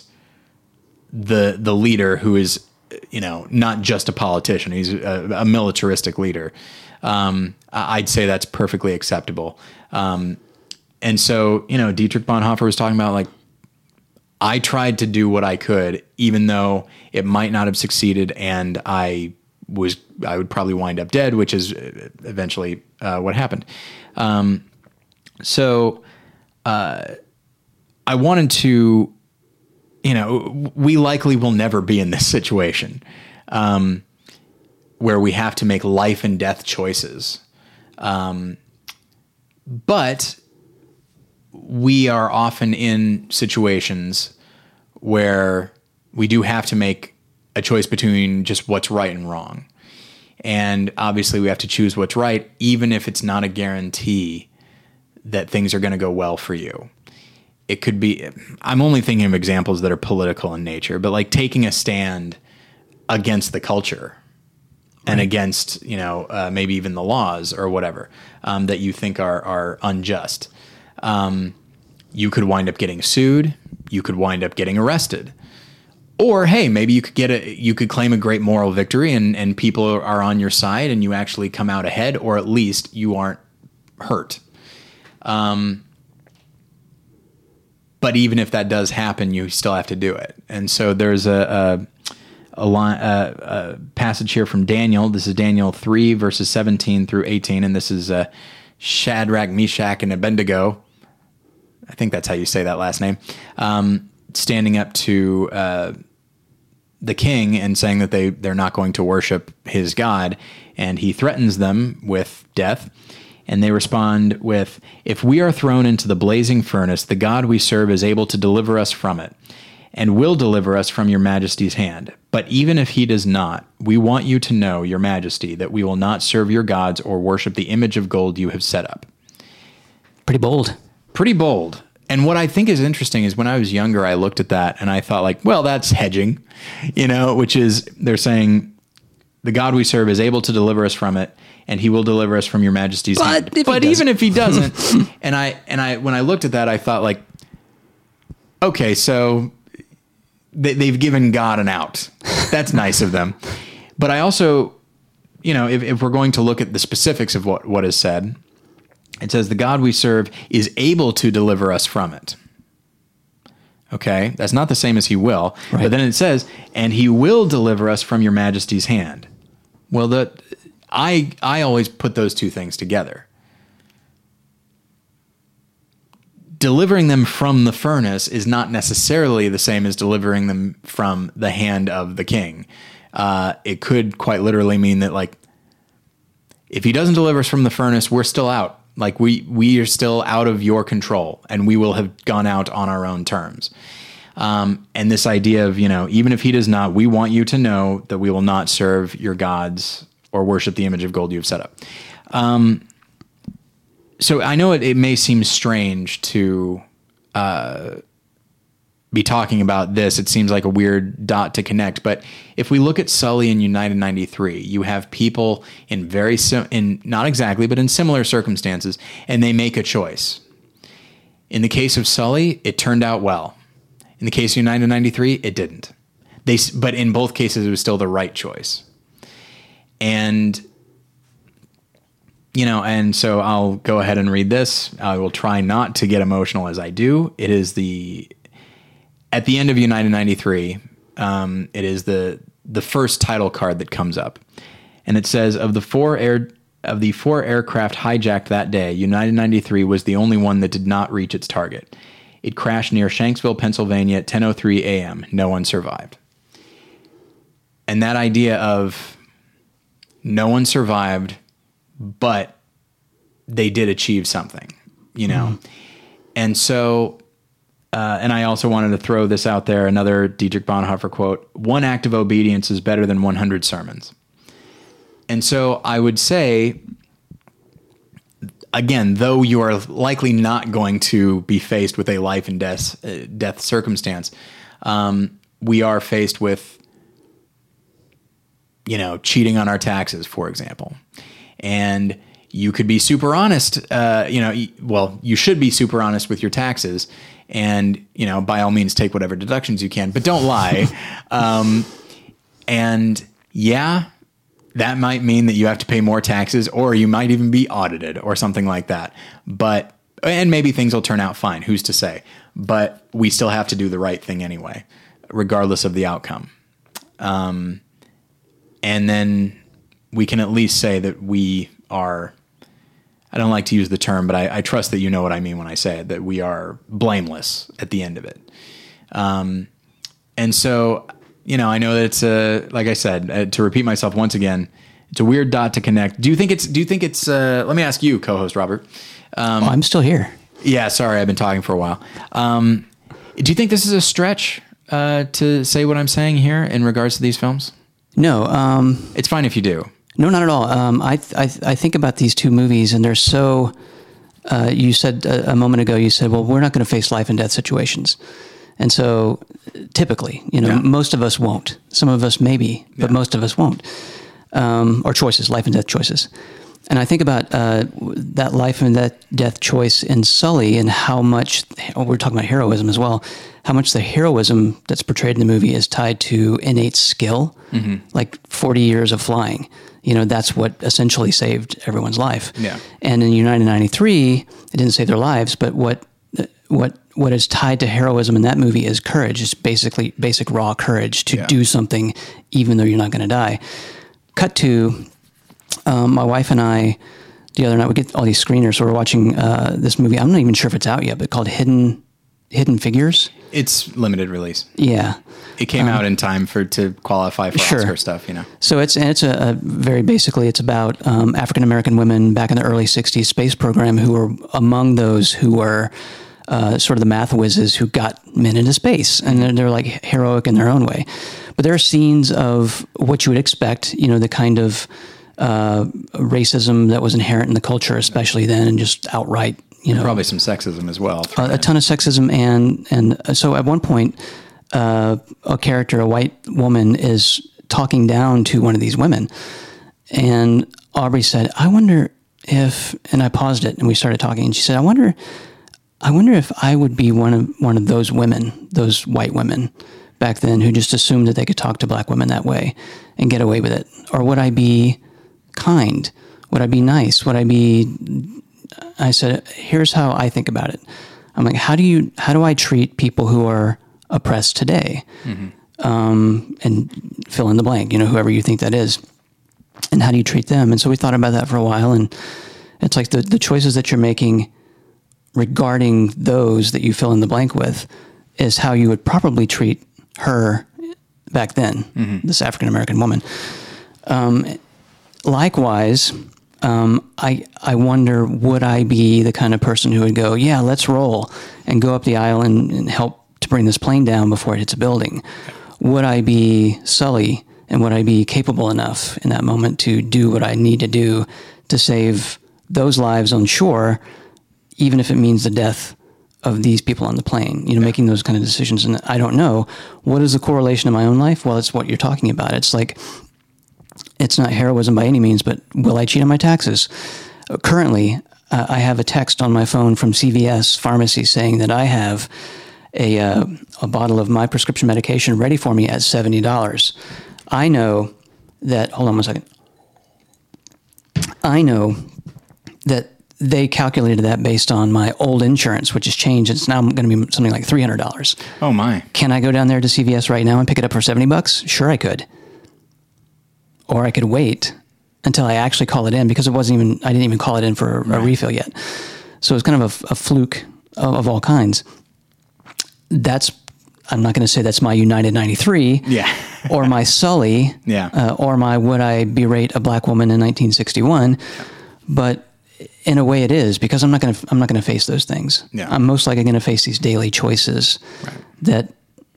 the the leader who is you know not just a politician he's a, a militaristic leader um, i'd say that's perfectly acceptable um, and so you know dietrich bonhoeffer was talking about like i tried to do what i could even though it might not have succeeded and i was i would probably wind up dead which is uh, eventually uh, what happened um, so uh, i wanted to you know, we likely will never be in this situation um, where we have to make life and death choices. Um, but we are often in situations where we do have to make a choice between just what's right and wrong. And obviously, we have to choose what's right, even if it's not a guarantee that things are going to go well for you it could be i'm only thinking of examples that are political in nature but like taking a stand against the culture and against you know uh, maybe even the laws or whatever um, that you think are are unjust. Um, you could wind up getting sued. You could wind up getting arrested. Or hey maybe you could get a you could claim a great moral victory and and people are on your side and you actually come out ahead or at least you aren't hurt. But even if that does happen, you still have to do it. And so there's a a, a, line, a passage here from Daniel. This is Daniel three verses seventeen through eighteen, and this is uh, Shadrach, Meshach, and Abednego. I think that's how you say that last name. Um, standing up to uh, the king and saying that they they're not going to worship his god, and he threatens them with death. And they respond with, If we are thrown into the blazing furnace, the God we serve is able to deliver us from it, and will deliver us from your majesty's hand. But even if he does not, we want you to know, your majesty, that we will not serve your gods or worship the image of gold you have set up. Pretty bold. Pretty bold. And what I think is interesting is when I was younger, I looked at that and I thought, like, well, that's hedging, you know, which is they're saying the God we serve is able to deliver us from it, and He will deliver us from Your Majesty's But hand. if but even if He doesn't, and I and I when I looked at that, I thought like, okay, so they, they've given God an out. That's nice of them. But I also, you know, if, if we're going to look at the specifics of what what is said, it says the God we serve is able to deliver us from it. Okay, that's not the same as he will. Right. But then it says, and he will deliver us from your majesty's hand. Well, the I I always put those two things together. Delivering them from the furnace is not necessarily the same as delivering them from the hand of the king. Uh, it could quite literally mean that, like, if he doesn't deliver us from the furnace, we're still out. Like we we are still out of your control, and we will have gone out on our own terms. Um, and this idea of you know, even if he does not, we want you to know that we will not serve your gods or worship the image of gold you have set up. Um, so I know it, it may seem strange to uh, be talking about this, it seems like a weird dot to connect. But if we look at Sully and United 93, you have people in very, sim- in not exactly, but in similar circumstances, and they make a choice. In the case of Sully, it turned out well. In the case of United 93, it didn't. They, but in both cases, it was still the right choice. And you know, and so I'll go ahead and read this. I will try not to get emotional as I do. It is the at the end of United 93, um, it is the the first title card that comes up, and it says of the four air of the four aircraft hijacked that day, United 93 was the only one that did not reach its target. It crashed near Shanksville, Pennsylvania at 10:03 a.m. No one survived. And that idea of no one survived, but they did achieve something, you know. And so uh, and I also wanted to throw this out there another Dietrich Bonhoeffer quote one act of obedience is better than 100 sermons. And so I would say, again, though you are likely not going to be faced with a life and death, uh, death circumstance, um, we are faced with, you know, cheating on our taxes, for example. And you could be super honest. Uh, you know, well, you should be super honest with your taxes, and you know, by all means, take whatever deductions you can, but don't lie. um, and yeah, that might mean that you have to pay more taxes, or you might even be audited, or something like that. But and maybe things will turn out fine. Who's to say? But we still have to do the right thing anyway, regardless of the outcome. Um, and then we can at least say that we are I don't like to use the term, but I, I, trust that you know what I mean when I say it, that we are blameless at the end of it. Um, and so, you know, I know that it's a, like I said, uh, to repeat myself once again, it's a weird dot to connect. Do you think it's, do you think it's, uh, let me ask you, co-host Robert. Um, oh, I'm still here. Yeah. Sorry. I've been talking for a while. Um, do you think this is a stretch, uh, to say what I'm saying here in regards to these films? No. Um, it's fine if you do. No, not at all. Um, I, I I think about these two movies, and they're so. Uh, you said a, a, moment ago. You said, "Well, we're not going to face life and death situations," and so typically, you know, yeah. most of us won't. Some of us maybe, but yeah. most of us won't. Um, or choices, life and death choices. And I think about uh, that life and that death choice in Sully and how much, oh, we're talking about heroism as well, how much the heroism that's portrayed in the movie is tied to innate skill, mm-hmm. like 40 years of flying. You know, that's what essentially saved everyone's life. Yeah. And in United 93, it didn't save their lives, but what, what, what is tied to heroism in that movie is courage. It's basically basic raw courage to yeah. do something even though you're not going to die. Cut to um, my wife and I the other night we get all these screeners, so we're watching uh, this movie. I'm not even sure if it's out yet, but called Hidden Hidden Figures. It's limited release. Yeah, it came um, out in time for to qualify for sure. Oscar stuff. You know, so it's and it's a, a very basically it's about um, African American women back in the early '60s space program who were among those who were. Uh, sort of the math whizzes who got men into space, and they're, they're like heroic in their own way. But there are scenes of what you would expect, you know, the kind of uh, racism that was inherent in the culture, especially then, and just outright, you know, probably some sexism as well. A, a, ton of sexism, and and so at one point, uh, a character, a white woman, is talking down to one of these women, and Aubrey said, "I wonder if," and I paused it, and we started talking, and she said, "I wonder." I wonder if I would be one of one of those women, those white women back then who just assumed that they could talk to black women that way and get away with it, or would I be kind? Would I be nice? Would I be? I said, here's how I think about it. I'm like, how do you, how do I treat people who are oppressed today? Mm-hmm. Um, and fill in the blank, you know, whoever you think that is. And how do you treat them? And so we thought about that for a while. And it's like the, the choices that you're making regarding those that you fill in the blank with is how you would probably treat her back then, mm-hmm. this African American woman. Um, likewise, um, I I wonder would I be the kind of person who would go, yeah, let's roll and go up the aisle and, and help to bring this plane down before it hits a building? Would I be Sully and would I be capable enough in that moment to do what I need to do to save those lives on shore, even if it means the death of these people on the plane, you know, making those kind of decisions. And I don't know what is the correlation in my own life. Well, it's what you're talking about. It's like it's not heroism by any means, but will I cheat on my taxes? Currently, uh, I have a text on my phone from CVS Pharmacy saying that I have a uh, a bottle of my prescription medication ready for me at seventy dollars. I know that. Hold on one second. I know that they calculated that based on my old insurance, which has changed. It's now going to be something like three hundred dollars. Oh my! Can I go down there to CVS right now and pick it up for seventy bucks? Sure, I could. Or I could wait until I actually call it in because it wasn't even. I didn't even call it in for a, right. refill yet. So it's kind of a, a fluke of, of all kinds. That's I'm not going to say that's my United 93. Yeah. or my Sully. Yeah. Uh, or my Would I Berate a Black Woman in 1961. But in a way it is because I'm not going to I'm not going to face those things. Yeah. I'm most likely going to face these daily choices right. that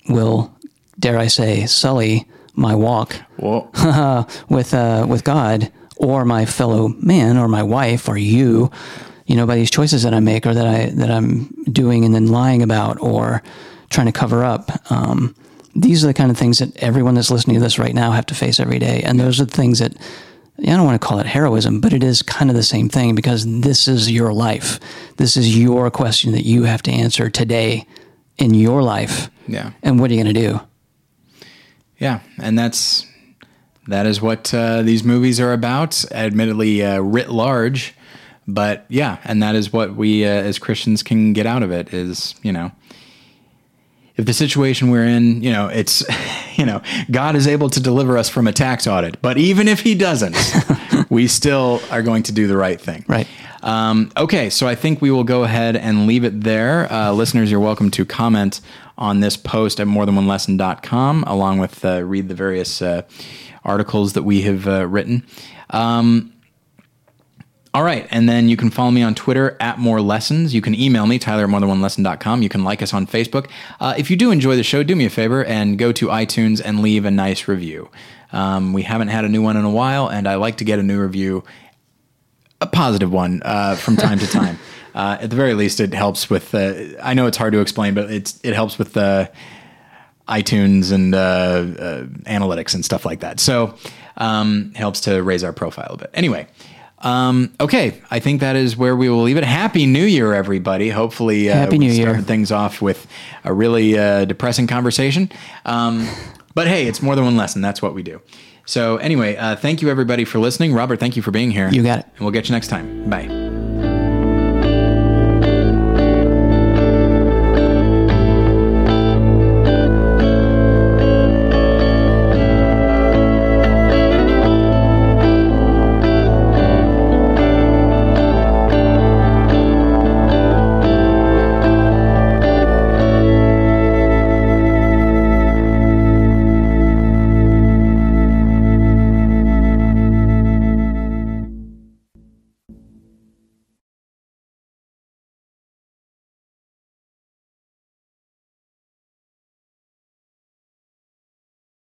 will dare I say sully my walk with uh, with God or my fellow man or my wife or you you know by these choices that I make or that I that I'm doing and then lying about or trying to cover up um, these are the kind of things that everyone that's listening to this right now have to face every day and those are the things that I don't want to call it heroism, but it is kind of the same thing because this is your life. This is your question that you have to answer today in your life. Yeah. And what are you going to do? Yeah, and that's that is what uh, these movies are about. Admittedly, uh, writ large, but yeah, and that is what we uh, as Christians can get out of it. Is you know if the situation we're in, you know, it's, you know, God is able to deliver us from a tax audit, but even if He doesn't, we still are going to do the right thing. Right. Um, okay, so I think we will go ahead and leave it there. Uh, listeners, you're welcome to comment on this post at morethanonelesson.com, along with uh, read the various uh, articles that we have uh, written. Um, all right. And then you can follow me on Twitter at More Lessons. You can email me, Tyler at morethanonelesson.com. You can like us on Facebook. Uh, if you do enjoy the show, do me a favor and go to iTunes and leave a nice review. Um, we haven't had a new one in a while, and I like to get a new review, a positive one, uh, from time to time. Uh, at the very least, it helps with. Uh, I know it's hard to explain, but it's it helps with the iTunes and uh, uh, analytics and stuff like that. So um, helps to raise our profile a bit. Anyway. Um, okay, I think that is where we will leave it. Happy New Year, everybody! Hopefully, uh, Happy New Year. things off with a really uh, depressing conversation. Um, but hey, it's more than one lesson. That's what we do. So anyway, uh, thank you everybody for listening. Robert, thank you for being here. You got it. And we'll get you next time. Bye.